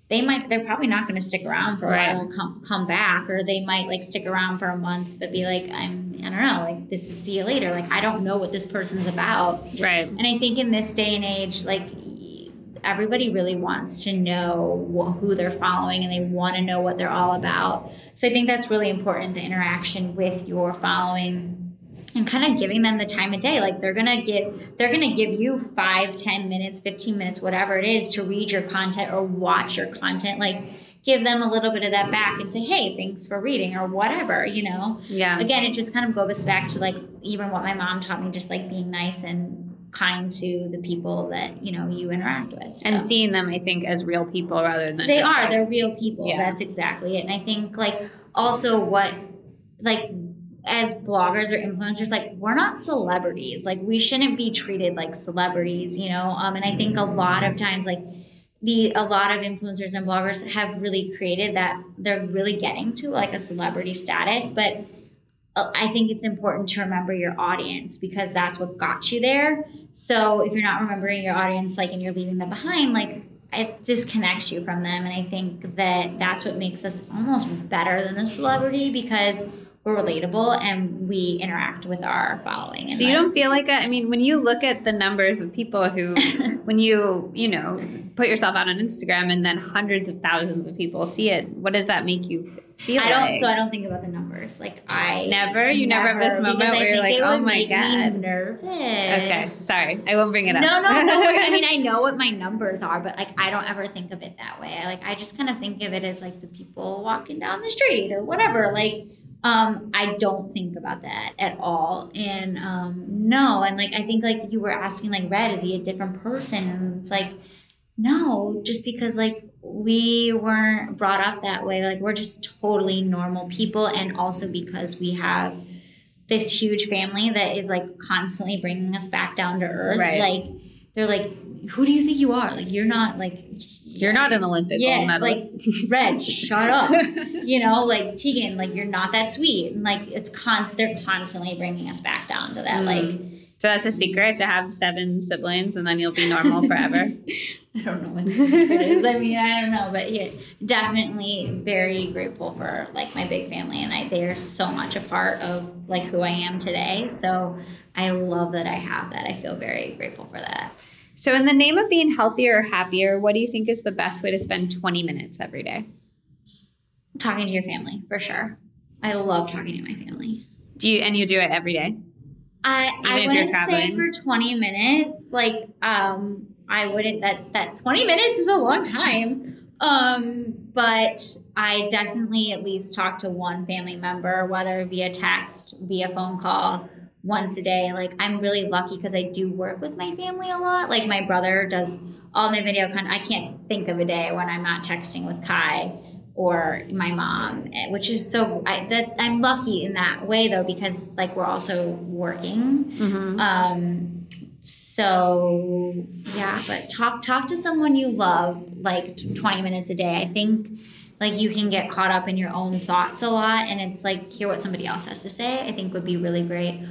they might they're probably not going to stick around for a Right. while come come back or they might like stick around for a month but be like i'm i don't know like this is see you later like i don't know what this person's about right. and i think in this day and age like everybody really wants to know wh- who they're following and they want to know what they're all about. So i think that's really important the interaction with your following and kind of giving them the time of day. Like they're gonna give they're gonna give you five ten minutes 15 minutes whatever it is to read your content or watch your content. Like give them a little bit of that back and say hey thanks for reading or whatever you know? Yeah. again it just kind of goes back to like even what my mom taught me just like being nice and kind to the people that you know you interact with And seeing them, I think, as real people rather than They are. like- They're real people. Yeah. That's exactly it. And I think like also what like as bloggers or influencers, like we're not celebrities. Like we shouldn't be treated like celebrities, you know. Um, and I think a lot of times like the a lot of influencers and bloggers have really created that they're really getting to like a celebrity status, but Uh, I think it's important to remember your audience because that's what got you there. So if you're not remembering your audience, like, and you're leaving them behind, like, it disconnects you from them. And I think that that's what makes us almost better than the celebrity because we're relatable and we interact with our following. So you like- don't feel like a, I mean, when you look at the numbers of people who, when you, you know, put yourself out on Instagram and then hundreds of thousands of people see it, what does that make you feel I don't. So I don't think about the numbers. Like I Never? You never have this moment where you're like, "Oh my God." Nervous. okay, sorry. I won't bring it up. No, no, no. I mean, I know what my numbers are, but like, I don't ever think of it that way. Like, I just kind of think of it as like the people walking down the street or whatever. Like, um, I don't think about that at all. And um, no, and like, I think like you were asking, like, Red, is he a different person? And it's like, no, just because like we weren't brought up that way. Like, we're just totally normal people, and also because we have this huge family that is like constantly bringing us back down to earth. Right. Like they're like, who do you think you are? Like you're not like You're not an Olympic gold yeah, like medalist. Red, shut up. You know, like Tieghan, like you're not that sweet. And like it's const they're constantly bringing us back down to that. Mm. Like so that's a secret to have seven siblings and then you'll be normal forever. I don't know what the secret is. I mean, I don't know, but yeah, definitely very grateful for like my big family, and I they are so much a part of like who I am today. So I love that I have that. I feel very grateful for that. so, in the name of being healthier or happier, what do you think is the best way to spend 20 minutes every day? Talking to your family for sure. I love talking to my family. Do you, and you do it every day? I Even I wouldn't say for twenty minutes. Like um, I wouldn't that that twenty minutes is a long time. Um, but I definitely at least talk to one family member, whether via text, via phone call, once a day. Like I'm really lucky because I do work with my family a lot. Like my brother does all my video content. I can't think of a day when I'm not texting with Kai or my mom, eh, which is so I, that I'm lucky in that way though because like we're also working. Mm-hmm. Um, so yeah, but talk talk to someone you love like 20 minutes a day. I think like you can get caught up in your own thoughts a lot and it's like hear what somebody else has to say. I think would be really great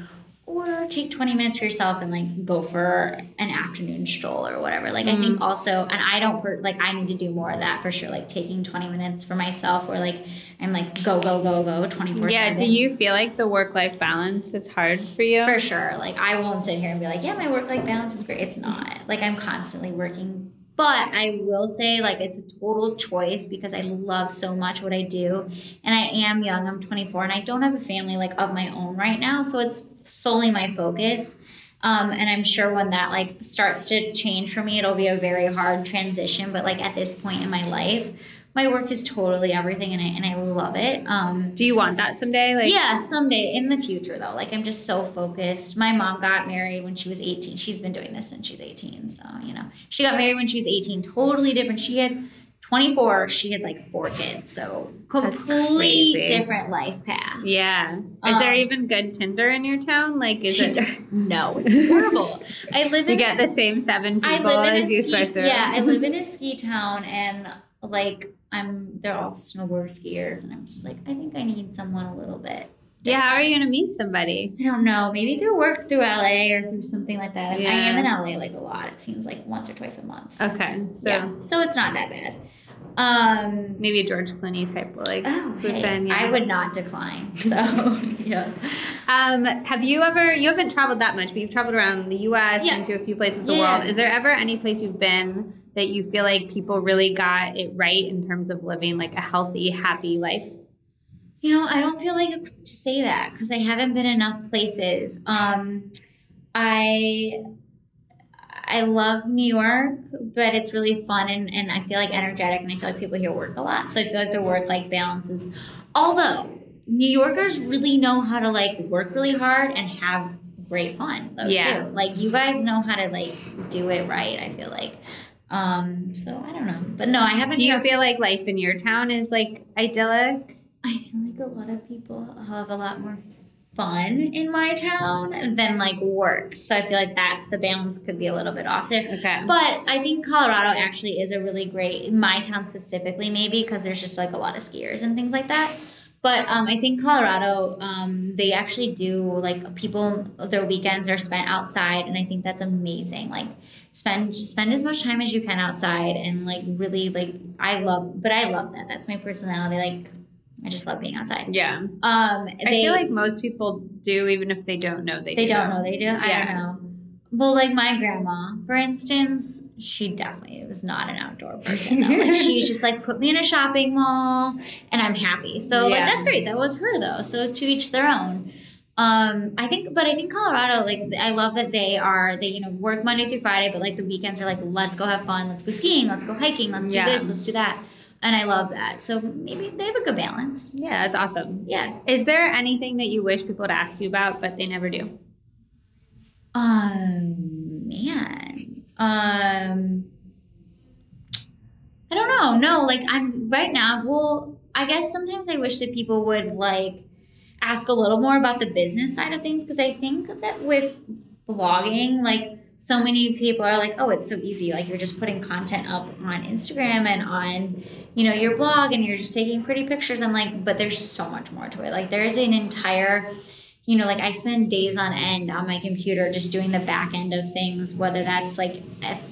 or take 20 minutes for yourself and like go for an afternoon stroll or whatever. Like mm-hmm. i think also and i don't like i need to do more of that for sure like taking 20 minutes for myself or like i'm like go go go go 24 yeah do you feel like the work-life balance is hard for you? For sure. Like i won't sit here and be like yeah my work-life balance is great. It's not. Like i'm constantly working. But I will say, like, it's a total choice because I love so much what I do. And I am young, I'm 24, and I don't have a family like of my own right now. So it's solely my focus. Um, and I'm sure when that like starts to change for me, it'll be a very hard transition. But like at this point in my life, my work is totally everything, and I and I love it. Um, Do you want that someday? Like yeah, someday in the future though. Like I'm just so focused. My mom got married when she was 18. She's been doing this since she's 18. So you know, she got married when she was 18. Totally different. She had 24, she had like four kids. So completely different life path. Yeah. Is um, there even good Tinder in your town? Like, is Tinder? it? No, it's horrible. I live in. You get the same seven people as you swipe through. Yeah, I live in a ski town, and like I'm, they're all snowboard skiers, and I'm just like, I think I need someone a little bit yeah, how are you gonna meet somebody? I don't know. Maybe through work through LA or through something like that. Yeah. I am in LA like a lot. It seems like once or twice a month. So. Okay. So yeah. So it's not that bad. Um, maybe a George Clooney type like oh, swoop hey, in. Yeah. I would not decline. So yeah. Um, have you ever? You haven't traveled that much, but you've traveled around the U.S. Yeah. to a few places in the yeah. world. Is there ever any place you've been that you feel like people really got it right in terms of living like a healthy, happy life? You know, I don't feel like to say that because I haven't been enough places. Um, I I love New York, but it's really fun and, and I feel like energetic and I feel like people here work a lot. So I feel like their work life balance is although New Yorkers really know how to like work really hard and have great fun though yeah. too. Like you guys know how to like do it right, I feel like. Um, so I don't know. But no, I haven't Do you feel like life in your town is like idyllic? I feel like a lot of people have a lot more fun in my town than like work. So I feel like that the balance could be a little bit off there. Okay. But I think Colorado actually is a really great my town specifically maybe because there's just like a lot of skiers and things like that. But um, I think Colorado, um, they actually do like people their weekends are spent outside, and I think that's amazing. Like spend just spend as much time as you can outside, and like really like I love, but I love that. That's my personality. Like I just love being outside. Yeah. Um, they, I feel like most people do, even if they don't know they. Do. They do. not know they do. I yeah. don't know. Well, like my grandma, for instance, she definitely was not an outdoor person. Though. like she just like put me in a shopping mall, and I'm happy. So yeah. like that's great. That was her though. So to each their own. Um, I think, but I think Colorado, like, I love that they are, they, you know, work Monday through Friday, but like the weekends are like, let's go have fun, let's go skiing, let's go hiking, let's do yeah. this, let's do that and I love that. So maybe they have a good balance. Yeah, that's awesome. Yeah. Is there anything that you wish people would ask you about but they never do? Um, man. Um, I don't know. No, like I'm right now. Well, I guess sometimes I wish that people would like ask a little more about the business side of things because I think that with blogging, like so many people are like, oh, it's so easy. Like you're just putting content up on Instagram and on, you know, your blog and you're just taking pretty pictures. I'm like, but there's so much more to it. Like there's an entire, you know, like I spend days on end on my computer just doing the back end of things, whether that's like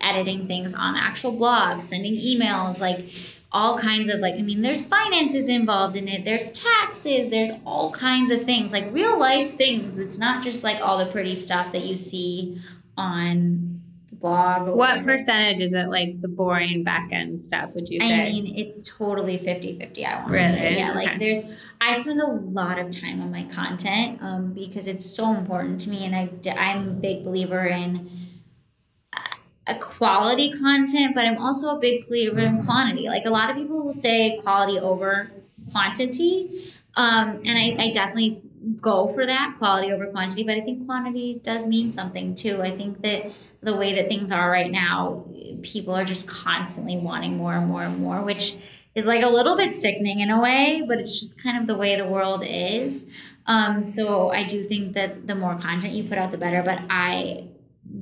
editing things on the actual blog, sending emails, like all kinds of like, I mean, there's finances involved in it, there's taxes, there's all kinds of things, like real life things. It's not just like all the pretty stuff that you see on the blog. What percentage is it like the boring back end stuff, would you say? I mean, it's totally 50 50, I want to really? say. Yeah, okay. like there's, I spend a lot of time on my content um, because it's so important to me. And I, I'm a big believer in uh, a quality content, but I'm also a big believer in quantity. Like a lot of people will say quality over quantity. Um, and I, I definitely go for that quality over quantity, but I think quantity does mean something too. I think that the way that things are right now, people are just constantly wanting more and more and more, which is like a little bit sickening in a way, but it's just kind of the way the world is. Um, so I do think that the more content you put out, the better. But I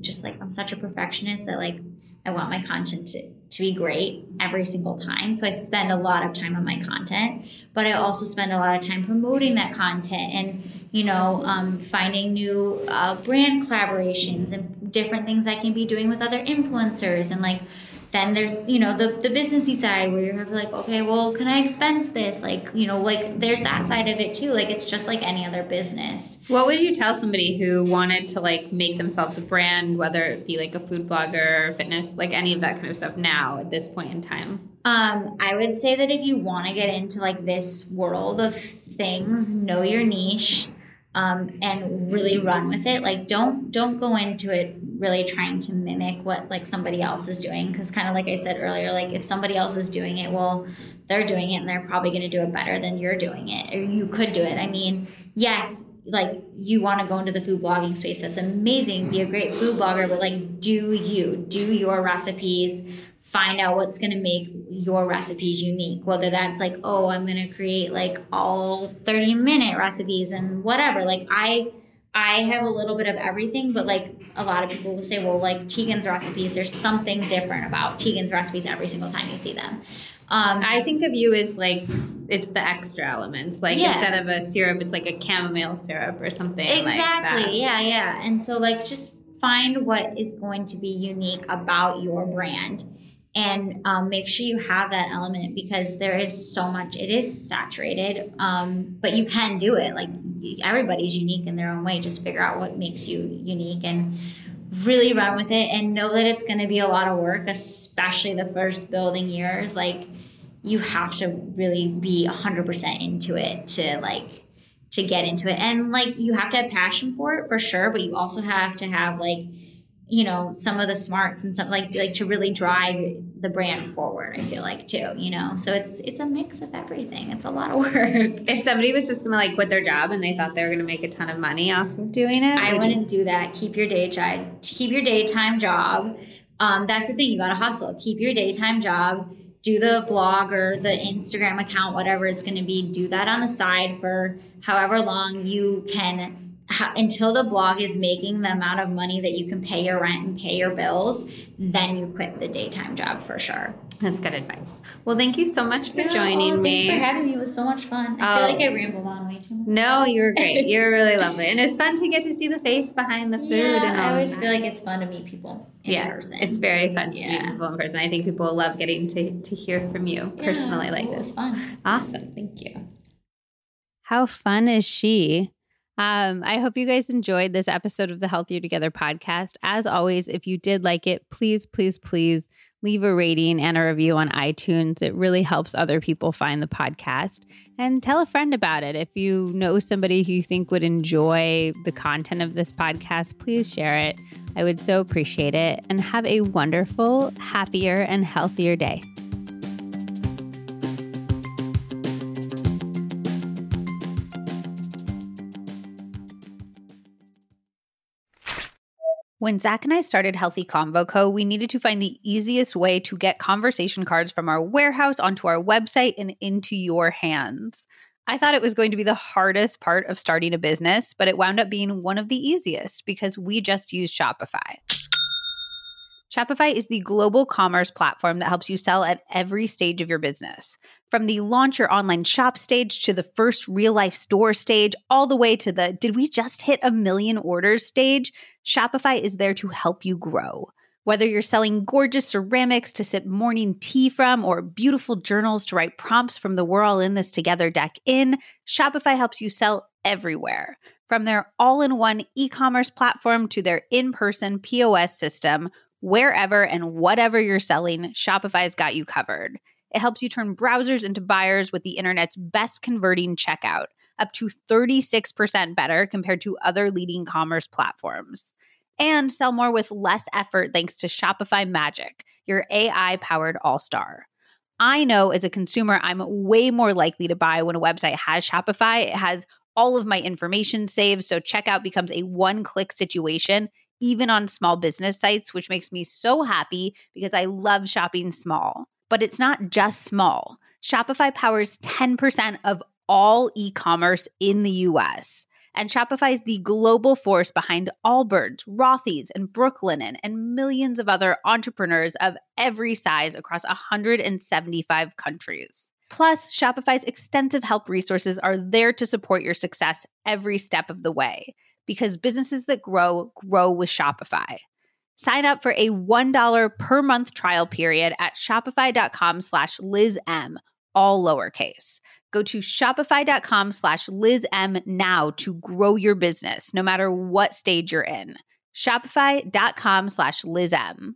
just like I'm such a perfectionist that like I want my content to, to be great every single time. So I spend a lot of time on my content, but I also spend a lot of time promoting that content and, you know, um, finding new uh, brand collaborations and different things I can be doing with other influencers and like then there's you know the the businessy side where you're like okay well can i expense this? Like you know like there's that side of it too. Like it's just like any other business. What would you tell somebody who wanted to like make themselves a brand whether it be like a food blogger fitness like any of that kind of stuff now at this point in time? Um i would say that if you want to get into like this world of things know your niche um, and really run with it. Like don't don't go into it really trying to mimic what like somebody else is doing because kind of like I said earlier, like if somebody else is doing it, well, they're doing it and they're probably going to do it better than you're doing it, or you could do it. I mean, yes, like you want to go into the food blogging space, that's amazing. Be a great food blogger, but like do you do your recipes find out what's going to make your recipes unique whether that's like oh i'm going to create like all 30 minute recipes and whatever like i i have a little bit of everything but like a lot of people will say well like Tieghan's recipes there's something different about Tieghan's recipes every single time you see them um, I think of you as like it's the extra elements. Like yeah. instead of a syrup, it's like a chamomile syrup or something. Exactly. Like yeah, yeah. And so like just find what is going to be unique about your brand and um, make sure you have that element because there is so much it is saturated um, but you can do it. Like everybody's unique in their own way. Just figure out what makes you unique and really run with it and know that it's going to be a lot of work especially the first building years. Like you have to really be 100% into it to like to get into it. And like you have to have passion for it for sure but you also have to have like you know some of the smarts and stuff like like to really drive the brand forward i feel like too you know? So it's it's a mix of everything. It's a lot of work. If somebody was just gonna like quit their job and they thought they were gonna make a ton of money off of doing it i would wouldn't you? do that. Keep your day job keep your daytime job. Um, that's the thing. You gotta hustle. Keep your daytime job. Do the blog or the instagram account whatever it's gonna be. Do that on the side for however long you can until the blog is making the amount of money that you can pay your rent and pay your bills, then you quit the daytime job for sure. That's good advice. Well, thank you so much for yeah, joining oh, me. Thanks for having me. It was so much fun. I feel like I oh. rambled on way too much. No, you were great. you were really lovely. And it's fun to get to see the face behind the food. Yeah, and I always feel like it's fun to meet people in yeah, person. It's very fun to yeah. meet people in person. I think people love getting to, to hear from you personally yeah, like this. It was fun. Awesome. Thank you. How fun is she? Um, I hope you guys enjoyed this episode of the Healthier Together podcast. As always, if you did like it, please, please, please leave a rating and a review on iTunes. It really helps other people find the podcast. And tell a friend about it. If you know somebody who you think would enjoy the content of this podcast, please share it. I would so appreciate it. And have a wonderful, happier, and healthier day. When Zach and I started Healthy Convo Co., we needed to find the easiest way to get conversation cards from our warehouse onto our website and into your hands. I thought it was going to be the hardest part of starting a business, but it wound up being one of the easiest because we just use Shopify. Shopify is the global commerce platform that helps you sell at every stage of your business. From the launch your online shop stage to the first real life store stage, all the way to the did we just hit a million orders stage, Shopify is there to help you grow. Whether you're selling gorgeous ceramics to sip morning tea from or beautiful journals to write prompts from the We're All in This Together deck in, Shopify helps you sell everywhere. From their all in one e commerce platform to their in person POS system, wherever and whatever you're selling, Shopify's got you covered. It helps you turn browsers into buyers with the internet's best converting checkout, up to 36% better compared to other leading commerce platforms. And sell more with less effort thanks to Shopify Magic, your AI powered all star. I know as a consumer, I'm way more likely to buy when a website has Shopify. It has all of my information saved. So checkout becomes a one click situation, even on small business sites, which makes me so happy because I love shopping small. But it's not just small. Shopify powers 10% of all e commerce in the US. And Shopify is the global force behind Allbirds, Rothy's, and Brooklinen, and millions of other entrepreneurs of every size across 175 countries. Plus, Shopify's extensive help resources are there to support your success every step of the way because businesses that grow, grow with Shopify. Sign up for a $1 per month trial period at shopify.com slash LizM, all lowercase. Go to shopify.com slash LizM now to grow your business, no matter what stage you're in. Shopify.com slash LizM.